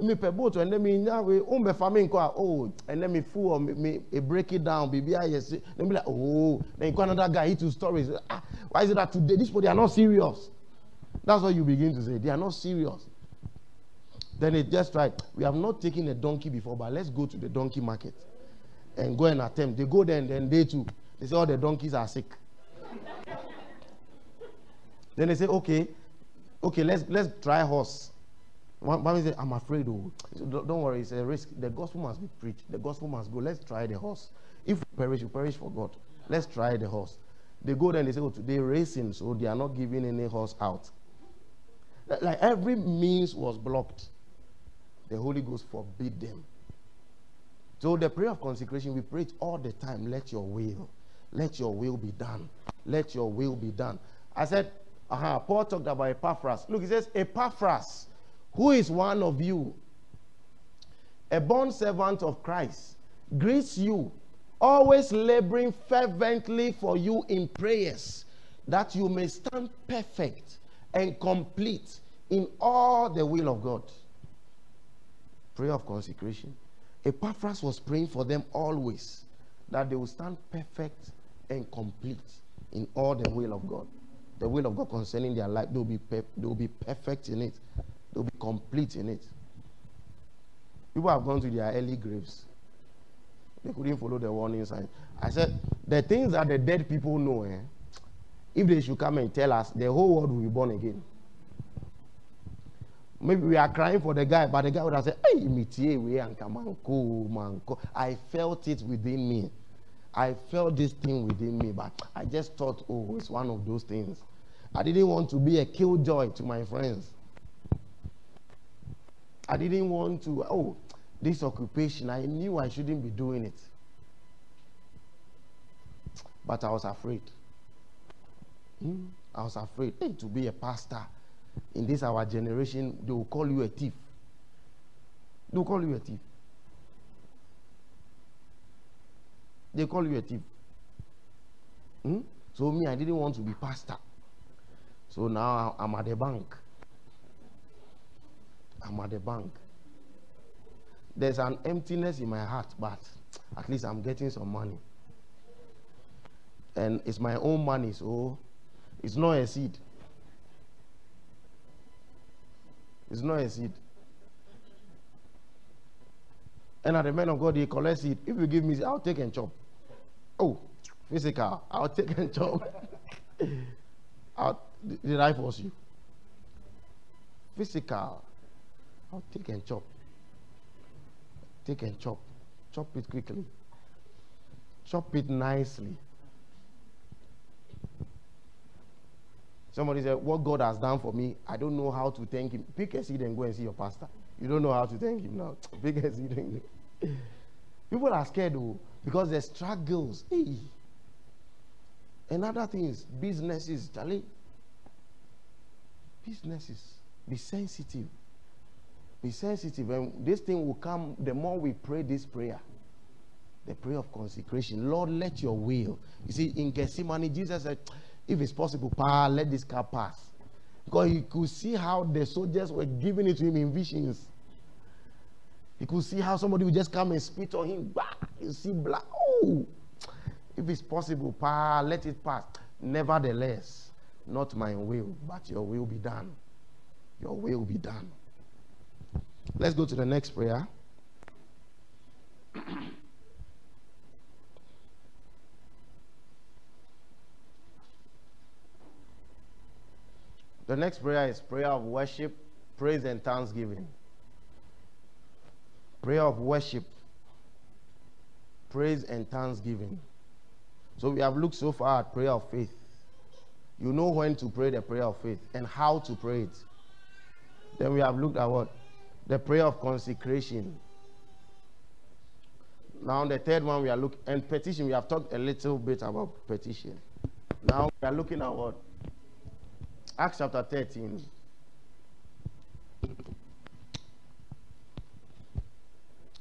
me per boat and then me now we um be farming car oh and then me fool me, me a break it down baby I yes then be like oh then you another guy he two stories ah why is it that today this people they are not serious that's what you begin to say. They are not serious. Then they just try we have not taken a donkey before but let's go to the donkey market and go and attempt. They go there and then they too they say all the donkeys are sick. Then they say okay okay let's let's try horse. One one say i'm afraid oh don't worry it's a risk. The gospel must be preached. The gospel must go. Let's try the horse. If we perish we perish for god. Let's try the horse. They go there and they say oh today racing so they are not giving any horse out Like- every means was blocked. The holy ghost forbid them. So the prayer of consecration we pray it all the time. Let your will let your will be done. Let your will be done. I said uh-huh, paul talked about epaphras. Look he says epaphras who is one of you a bond servant of christ greets you always laboring fervently for you in prayers that you may stand perfect and complete in all the will of god prayer of consecration. Epaphras was praying for them always that they will stand perfect and complete in all the will of God. the will of God concerning their life, they'll be, pe- they'll be perfect in it, they'll be complete in it. People have gone to their early graves. They couldn't follow the warning sign. I said, the things that the dead people know, eh, if they should come and tell us, the whole world will be born again. Maybe we are crying for the guy, but the guy would have said, Hey, mitie we manko, manko. I felt it within me. I felt this thing within me, but I just thought, oh, it's one of those things. I didn't want to be a killjoy to my friends. I didn't want to, oh, this occupation, I knew I shouldn't be doing it. But I was afraid. Hmm? I was afraid hey, to be a pastor in this our generation, they will call you a thief. They will call you a thief. They call you a thief. Hmm? So me, I didn't want to be pastor. So now I'm at the bank. I'm at the bank. There's an emptiness in my heart, but at least I'm getting some money. And it's my own money, so it's not a seed. It's not a seed. And at the men of God, he collect it. If you give me, I'll take and chop. Oh, physical, I'll take and chop. I'll, did I force you? Physical, I'll take and chop. Take and chop. Chop it quickly. Chop it nicely. Somebody said, What God has done for me, I don't know how to thank Him. Pick a seed and go and see your pastor. You don't know how to thank Him now. Pick a seed and go. People are scared though, because the struggles. Hey. And other things, businesses, Charlie. Businesses. Be sensitive. Be sensitive. And this thing will come the more we pray this prayer. The prayer of consecration. Lord, let your will. You see, in Gethsemane, Jesus said, if it's possible, pa, let this car pass. Because he could see how the soldiers were giving it to him in visions. He could see how somebody would just come and spit on him. Bah, you see blood. Oh, if it's possible, pa, let it pass. Nevertheless, not my will, but your will be done. Your will be done. Let's go to the next prayer. The next prayer is prayer of worship, praise, and thanksgiving. Prayer of worship, praise, and thanksgiving. So we have looked so far at prayer of faith. You know when to pray the prayer of faith and how to pray it. Then we have looked at what? The prayer of consecration. Now the third one we are looking and petition. We have talked a little bit about petition. Now we are looking at what? Acts chapter 13.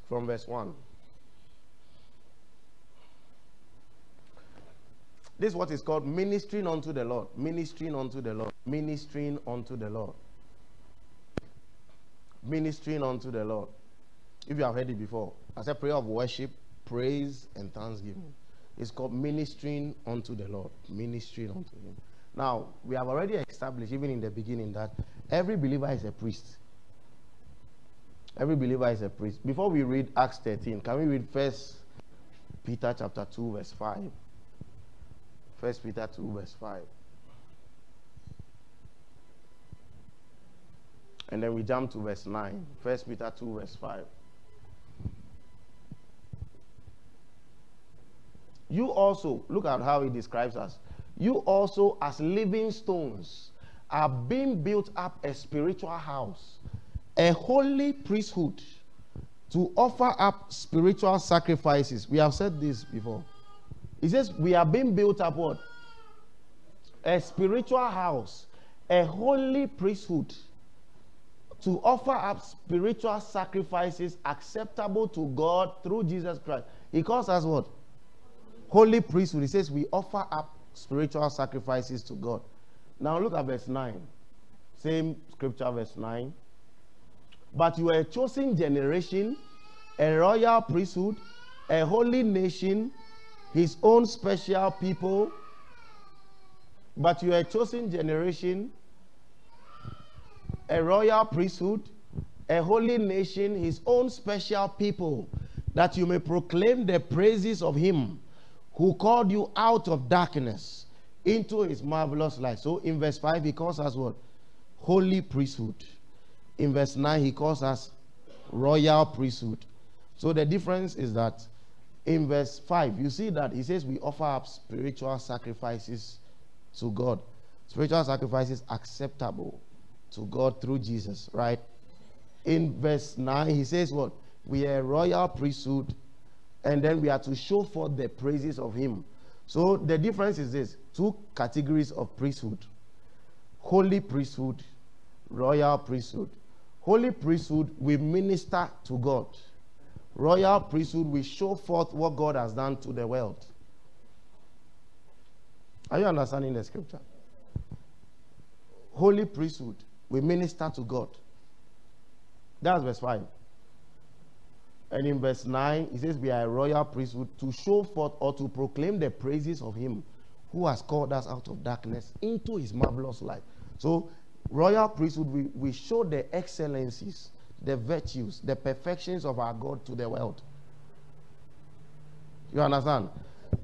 From verse 1. This is what is called ministering unto the Lord. Ministering unto the Lord. Ministering unto the Lord. Ministering unto the Lord. If you have heard it before, as a prayer of worship, praise, and thanksgiving. It's called ministering unto the Lord. Ministering unto Him. Now, we have already established, even in the beginning, that every believer is a priest. Every believer is a priest. Before we read Acts 13, can we read First Peter chapter 2, verse 5? First Peter 2, verse 5. And then we jump to verse 9. First Peter 2, verse 5. You also, look at how he describes us you also, as living stones, are being built up a spiritual house, a holy priesthood to offer up spiritual sacrifices. We have said this before. He says, We are being built up what? A spiritual house, a holy priesthood to offer up spiritual sacrifices acceptable to God through Jesus Christ. He calls us what? Holy priesthood. He says, We offer up spiritual sacrifices to God. Now look at verse 9. Same scripture, verse 9. But you are a chosen generation, a royal priesthood, a holy nation, his own special people, But you are a chosen generation, a royal priesthood, a holy nation, his own special people, that you may proclaim the praises of him who called you out of darkness into his marvelous light. So in verse 5, he calls us what? Holy priesthood. In verse 9, he calls us royal priesthood. So the difference is that in verse 5, you see that he says we offer up spiritual sacrifices to God. Spiritual sacrifices acceptable to God through Jesus, right? In verse 9, he says what? We are royal priesthood, and then we are to show forth the praises of him. So the difference is this two categories of priesthood holy priesthood, royal priesthood. Holy priesthood, we minister to God. Royal priesthood, we show forth what God has done to the world. Are you understanding the scripture? Holy priesthood, we minister to God. That's verse 5. And in verse 9, he says, We are a royal priesthood to show forth or to proclaim the praises of him who has called us out of darkness into his marvelous light. So, royal priesthood, we, we show the excellencies, the virtues, the perfections of our God to the world. You understand?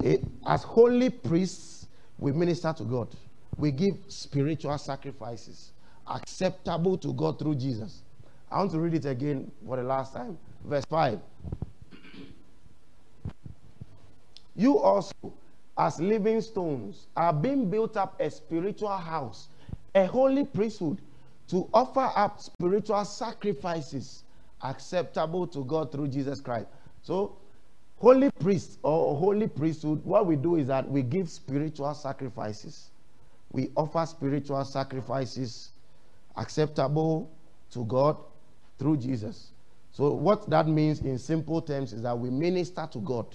It, as holy priests, we minister to God. We give spiritual sacrifices acceptable to God through Jesus. I want to read it again for the last time. Verse 5. You also, as living stones, are being built up a spiritual house, a holy priesthood, to offer up spiritual sacrifices acceptable to God through Jesus Christ. So, holy priest or holy priesthood, what we do is that we give spiritual sacrifices. We offer spiritual sacrifices acceptable to God through Jesus. So, what that means in simple terms is that we minister to God.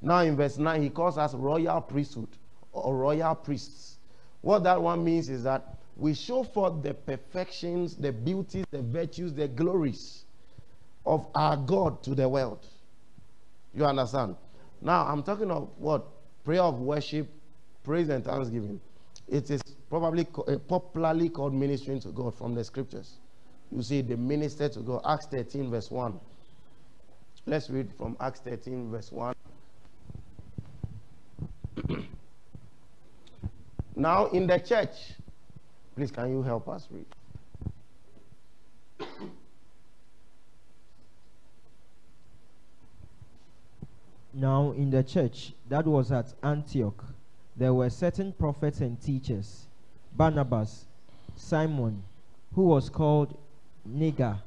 Now, in verse 9, he calls us royal priesthood or royal priests. What that one means is that we show forth the perfections, the beauties, the virtues, the glories of our God to the world. You understand? Now, I'm talking of what? Prayer of worship, praise, and thanksgiving. It is probably uh, popularly called ministering to God from the scriptures. You see, the minister to God. Acts 13, verse 1. Let's read from Acts 13, verse 1. now, in the church, please, can you help us read? Now, in the church that was at Antioch, there were certain prophets and teachers Barnabas, Simon, who was called Niger,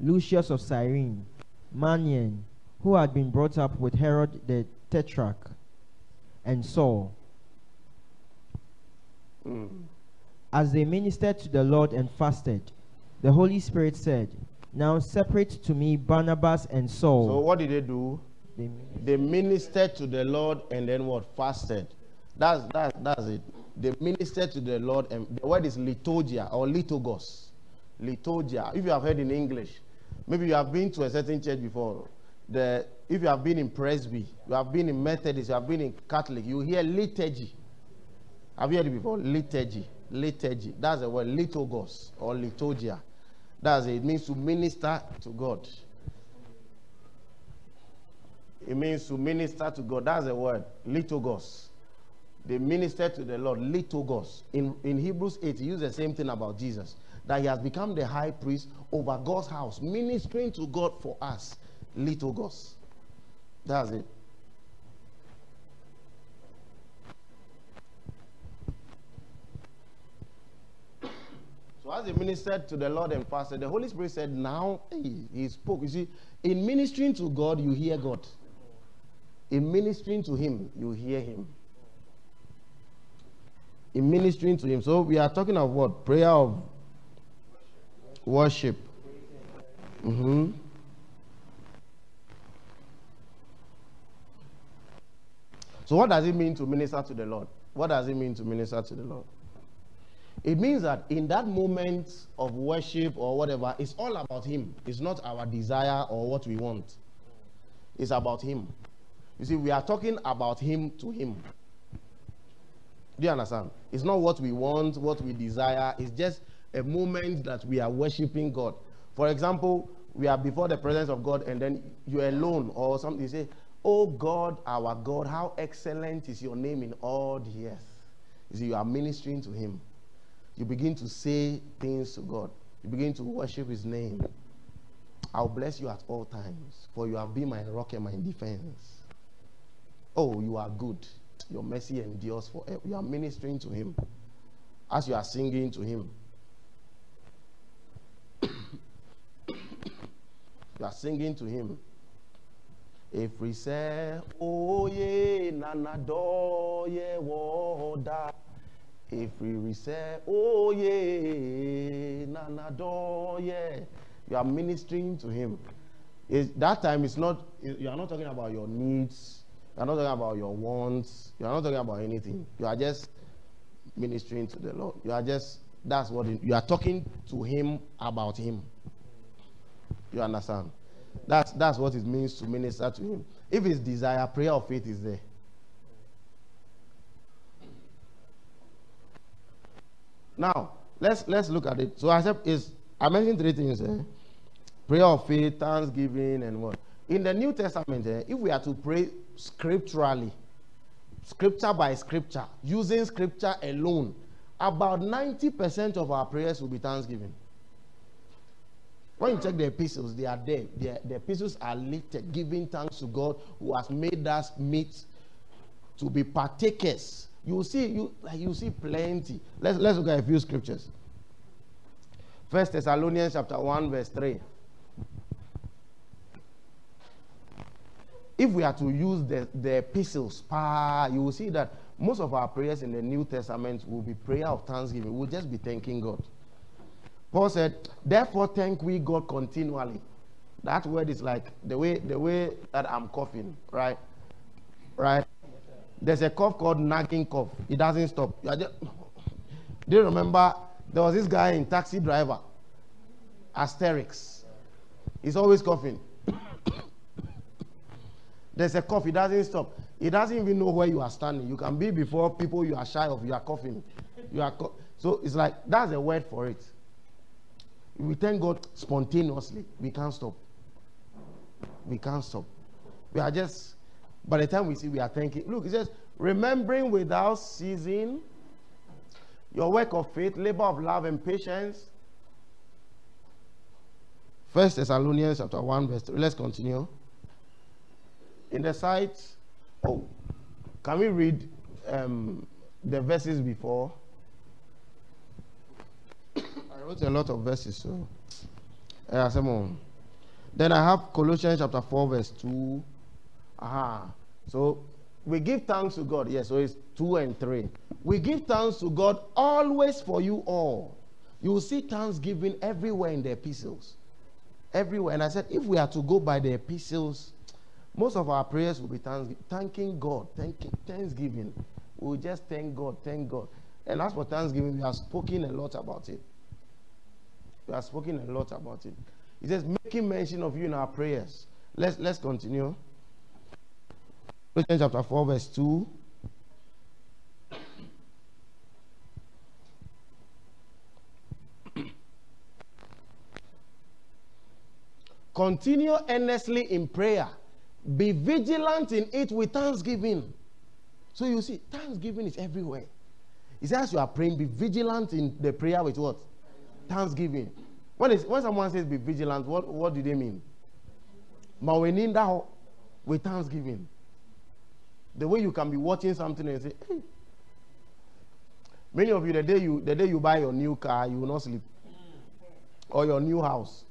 Lucius of Cyrene, Manaen, who had been brought up with Herod the Tetrarch, and Saul. Mm. As they ministered to the Lord and fasted, the Holy Spirit said, Now separate to me Barnabas and Saul. So, what did they do? They- They ministered to the Lord and then what? Fasted. That's, that's, that's it. They ministered to the Lord, and the word is liturgia or liturgos. Liturgia. If you have heard in English, maybe you have been to a certain church before. The, if you have been in Presby, you have been in Methodist, you have been in Catholic, you hear liturgy. Have you heard it before? Liturgy. Liturgy. That's the word liturgos or liturgia. That's it. It means to minister to God. It means to minister to God. That's the word. Liturgos. They minister to the Lord. Liturgos. In, in Hebrews 8, he used the same thing about Jesus. That he has become the high priest over God's house, ministering to God for us. Liturgos. That's it. So as he ministered to the Lord and fasted, the Holy Spirit said, Now he, he spoke. You see, in ministering to God, you hear God. In ministering to Him, you hear Him. In ministering to Him. So we are talking of what? Prayer of worship. hmm So what does it mean to minister to the Lord? What does it mean to minister to the Lord? It means that in that moment of worship or whatever, it's all about Him. It's not our desire or what we want. It's about Him. You see, we are talking about Him to Him. Do you understand? It's not what we want, what we desire. It's just a moment that we are worshiping God. For example, we are before the presence of God and then you're alone or something. You say, Oh God, our God, how excellent is your name in all the earth. You see, you are ministering to Him. You begin to say things to God. You begin to worship His name. I'll bless you at all times, for you have been my rock and my defense. Oh, you are good. Your mercy endures forever. You are ministering to Him as you are singing to Him. You are singing to Him. If we say, Oh, ye, nana do ye woda. If we say, Oh, ye, nana do ye. You are ministering to Him. Is that time is not, you are not talking about your needs you are not talking about your wants. You are not talking about anything. You are just ministering to the Lord. You are just, that's what, you are talking to Him about Him. You understand? That's, that's what it means to minister to Him. If His desire, prayer of faith is there. Now, let's let's look at it. So I said is I mentioned three things. Eh? Prayer of faith, thanksgiving, and what? In the New Testament, eh, if we are to pray scripturally, scripture by scripture, using scripture alone, about 90% of our prayers will be thanksgiving. When you check the epistles, they are there. The, the epistles are littered, giving thanks to God who has made us meet to be partakers. You see, you like you see plenty. Let's let's look at a few scriptures. First Thessalonians chapter 1, verse 3. if we are to use the, the epistles, ah, you will see that most of our prayers in the New Testament will be prayer of thanksgiving. We'll just be thanking God. Paul said, Therefore thank we God continually. That word is like the way the way that I'm coughing, right? Right? There's a cough called nagging cough. It doesn't stop. Just, do you remember there was this guy in taxi driver, Asterix. He's always coughing. There's a cough, it doesn't stop. It doesn't even know where you are standing. You can be before people you are shy of, you are coughing. You are co- so it's like that's a word for it. We thank God spontaneously. We can't stop. We can't stop. We are just by the time we see we are thanking. Look, it says, remembering without ceasing your work of faith, labor of love, and patience. First Thessalonians chapter 1, verse 3. Let's continue in the site. Oh, can we read um, the verses before? Wrote a lot of verses, so. Yeah, some hmm. Then I have Colossians chapter 4, verse 2. Aha. So we give thanks to God. Yes, so it's 2 and 3. We give thanks to God always for you all. You will see thanksgiving everywhere in the epistles. Everywhere. And I said, if we are to go by the epistles, most of our prayers will be thanking God, thanking, thanksgiving. We'll just thank God, thank God. And as for thanksgiving, we have spoken a lot about it. We have spoken a lot about it. He says, making mention of you in our prayers. Let's let's continue. Colossians chapter 4, verse 2. Continue earnestly in prayer be vigilant in it with thanksgiving. So you see, thanksgiving is everywhere. He says you are praying, be vigilant in the prayer with what? Thanksgiving. When, is, when someone says be vigilant, what, what do they mean? But we need that with thanksgiving. The way you can be watching something and say, hey. Many of you, the day you the day you buy your new car, you will not sleep. Or your new house.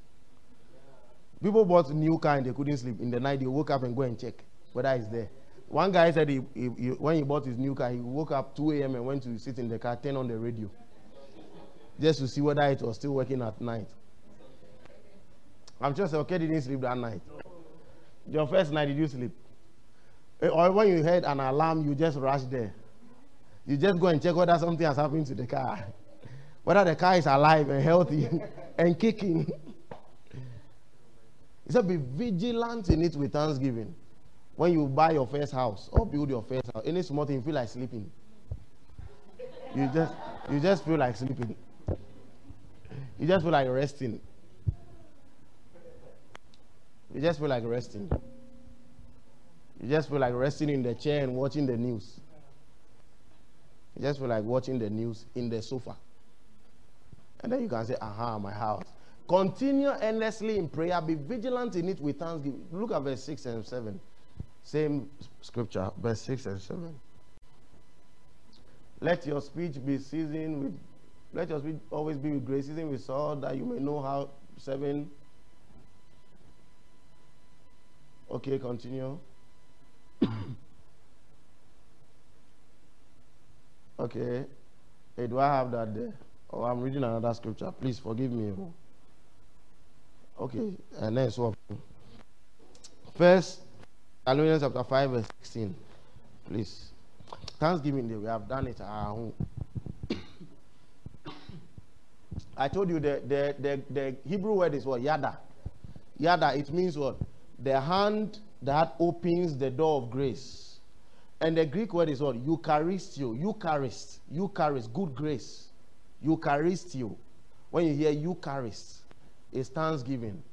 People bought new car and they couldn't sleep. In the night, they woke up and go and check whether it's there. One guy said he, he, he, when he bought his new car, he woke up 2 a.m. and went to sit in the car, turn on the radio, just to see whether it was still working at night. I'm just okay, didn't sleep that night. Your first night, did you sleep? Eh, or when you heard an alarm, you just rush there. You just go and check whether something has happened to the car, whether the car is alive and healthy and kicking. He said, Be vigilant in it with thanksgiving. When you buy your first house or build your first house, any small thing, you feel like sleeping. You just you just feel like sleeping. You just feel like resting. You just feel like resting. You just feel like resting in the chair and watching the news. You just feel like watching the news in the sofa. And then you can say, Aha, my house. Continue endlessly in prayer. Be vigilant in it with thanksgiving. Look at verse 6 and 7. Same scripture, verse 6 and 7. Let your speech be seasoned with, let your speech always be with grace, seasoned with salt, that you may know how seven. Okay, continue. okay. Hey, do I have that there? Oh, I'm reading another scripture. Please forgive me. Oh. Okay, and then so first Thessalonians chapter 5, verse 16. Please. Thanksgiving Day, we have done it our home. I told you the, the, the, the Hebrew word is what? Yada. Yada, it means what? The hand that opens the door of grace. And the Greek word is what? Eucharistio. Eucharist. Eucharist. Good grace. Eucharistio. When you hear Eucharist, it's thanksgiving.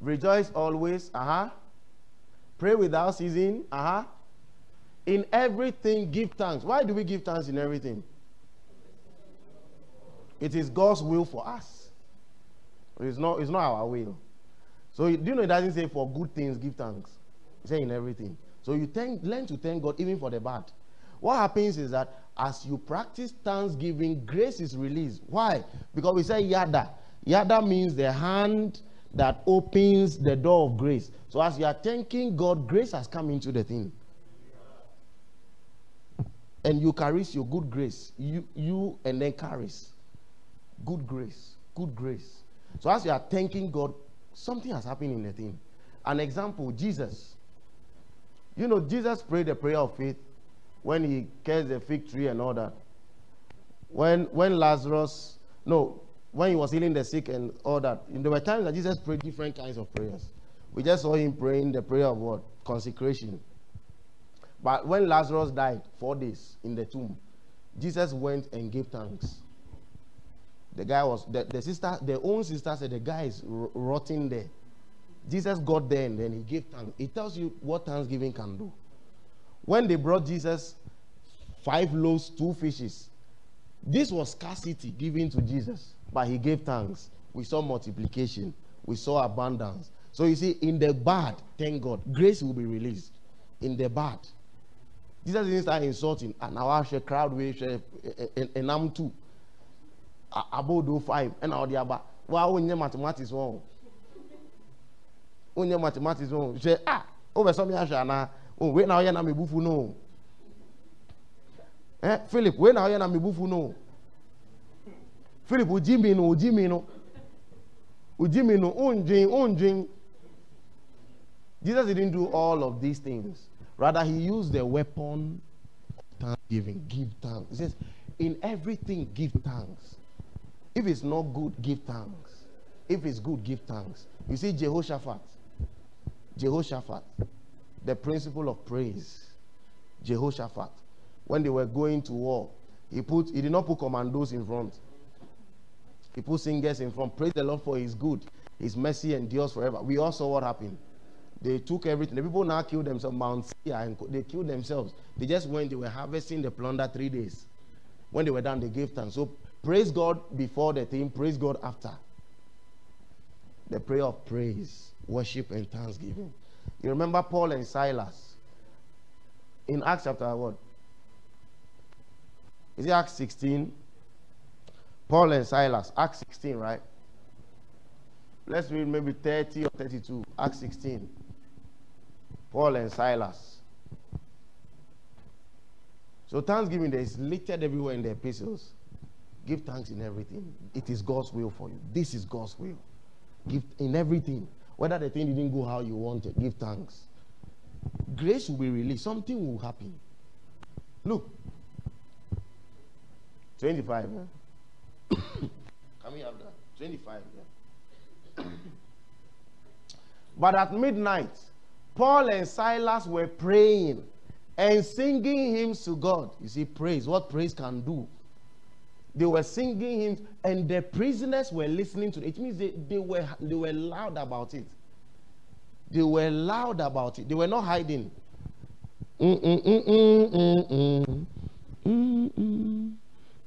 Rejoice always. Uh huh. Pray without ceasing. Uh huh. In everything, give thanks. Why do we give thanks in everything? It is God's will for us. It's not, it's not our will. So do you know it doesn't say for good things give thanks? It's saying everything. So you thank, learn to thank God even for the bad. What happens is that as you practice thanksgiving, grace is released. Why? Because we say yada. Yada means the hand that opens the door of grace. So as you are thanking God, grace has come into the thing. And you carry your good grace. You, you and then carries. Good grace. Good grace. So as you are thanking God, something has happened in the thing. An example, Jesus. You know, Jesus prayed the prayer of faith when he cursed the fig tree and all that. When when Lazarus, no, when he was healing the sick and all that, there were times that Jesus prayed different kinds of prayers. We just saw him praying the prayer of what? Consecration. But when Lazarus died, four days in the tomb, Jesus went and gave thanks. The guy was, the, the sister, their own sister said, the guy is rotting there. Jesus got there and then he gave thanks. It tells you what thanksgiving can do. When they brought Jesus five loaves, two fishes, this was scarcity given to Jesus, but he gave thanks. We saw multiplication, we saw abundance. So you see, in the bad, thank God, grace will be released. In the bad, Jesus didn't start insulting. And now I share crowd with and I'm two. About do five the other. Wow, when you mathematics. When you mathematics wrong, say ah, over some years now. Oh, wait now, you're not me bufu no. Eh, Philip, wait now, you're not me bufu no. Philip, ujimi no, ujimi no. Ujimi no, unjing, unjing. Jesus didn't do all of these things. Rather, he used the weapon of thanksgiving. Give thanks. He says, In everything, give thanks. If it's not good, give thanks. If it's good, give thanks. You see, Jehoshaphat, Jehoshaphat, the principle of praise. Jehoshaphat, when they were going to war, he put he did not put commandos in front. He put singers in front. Praise the Lord for his good. His mercy endures forever. We all saw what happened. They took everything. The people now killed themselves. Mount and they killed themselves. They just went, they were harvesting the plunder three days. When they were done, they gave thanks. So praise God before the thing, praise God after. The prayer of praise, worship, and thanksgiving. You remember Paul and Silas in Acts chapter what? Is it Acts 16? Paul and Silas, Acts 16, right? Let's read maybe 30 or 32. Acts 16. Paul and Silas. So thanksgiving is littered everywhere in the epistles. Give thanks in everything. It is God's will for you. This is God's will. Give in everything. Whether the thing didn't go how you wanted, give thanks. Grace will be released. Something will happen. Look. 25. Yeah? Can we have that? 25. Yeah. but at midnight, Paul and Silas were praying and singing hymns to God. You see, praise, what praise can do They were singing hymns, and the prisoners were listening to it. It means they, they, were, they were loud about it. They were loud about it. They were not hiding. Mm, mm, mm, mm, mm, mm. Mm, mm.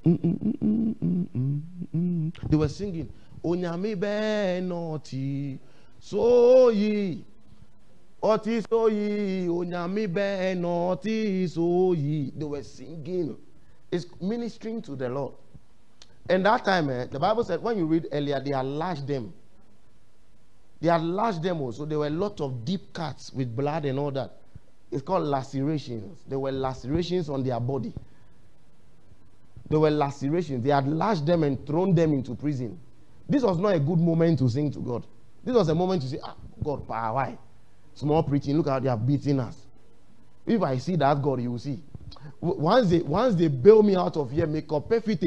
Mm, mm, mm, mm, mm, mm, mm. They were singing, Onyame be noti soyi. Oti soyi, onyame be noti soyi. They were singing. It's ministering to the Lord. And that time, eh, the Bible said, when you read earlier, they had lashed them. They had lashed them also. There were a lot of deep cuts with blood and all that. It's called lacerations. There were lacerations on their body. There were lacerations. They had lashed them and thrown them into prison. This was not a good moment to sing to God. This was a moment to say, ah, God, why? Small preaching, look how they have beaten us. If I see that God, you will see. Once they once they bail me out of here, make up perfect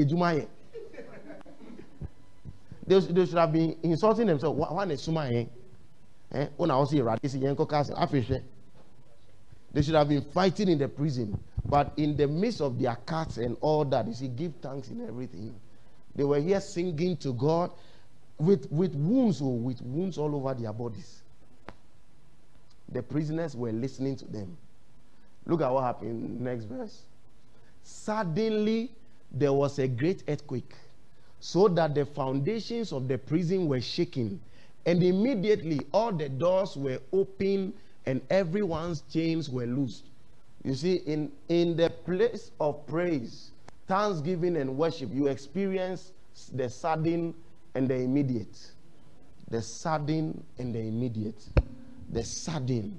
they, they should have been insulting themselves. Suma eh? Here, they should have been fighting in the prison. But in the midst of their cuts and all that, you see, give thanks in everything. They were here singing to God with, with wounds, oh, with wounds all over their bodies. The prisoners were listening to them. Look at what happened. Next verse. Suddenly, there was a great earthquake, so that the foundations of the prison were shaking. And immediately, all the doors were open and everyone's chains were loosed. You see, in, in the place of praise, thanksgiving, and worship, you experience the sudden and the immediate. The sudden and the immediate. The sudden.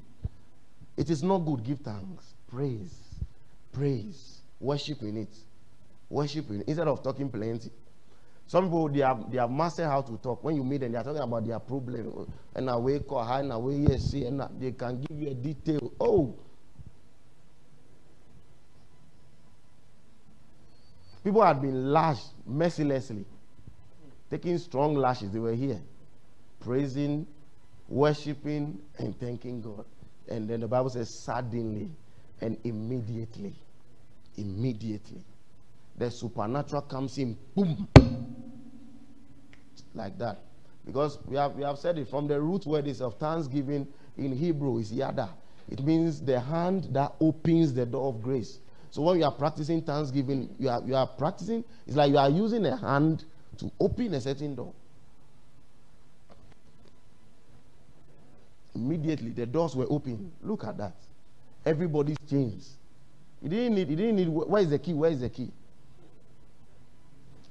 It is not good. Give thanks. Praise. Praise. Worship in it. Worship in it. Instead of talking plenty. Some people they have they have mastered how to talk. When you meet them, they are talking about their problem. And I wake or high and wake yes, and they can give you a detail. Oh. People had been lashed mercilessly, taking strong lashes. They were here, praising, worshiping, and thanking God. And then the Bible says, suddenly and immediately, immediately, the supernatural comes in, boom, like that. Because we have, we have said it from the root word is of thanksgiving in Hebrew is yada. It means the hand that opens the door of grace. So when you are practicing thanksgiving, you are, you are practicing, it's like you are using a hand to open a certain door. Immediately the doors were open. Look at that. Everybody's changed. He didn't need, he didn't need, where is the key? Where is the key?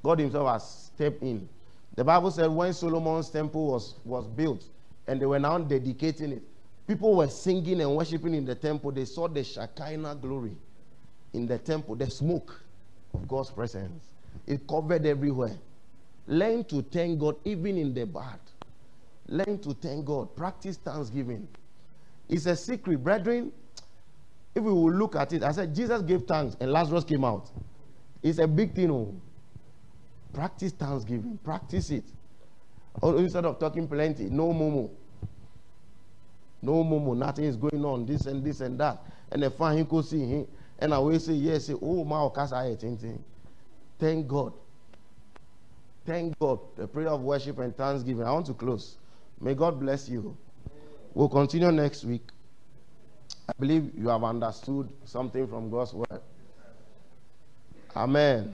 God Himself has stepped in. The Bible said when Solomon's temple was, was built and they were now dedicating it, people were singing and worshiping in the temple. They saw the Shekinah glory in the temple, the smoke of God's presence. It covered everywhere. Learn to thank God even in the bad. Learn to thank God. Practice thanksgiving. It's a secret, brethren. If we will look at it, I said Jesus gave thanks and Lazarus came out. It's a big thing. Oh. Practice thanksgiving. Practice it. Instead of talking plenty, no momo. No momo. Nothing is going on. This and this and that. And the fine he could see him. And I will say, yes, say, oh, my Thank God. Thank God. The prayer of worship and thanksgiving. I want to close. May God bless you. We'll continue next week. I believe you have understood something from God's word. Amen.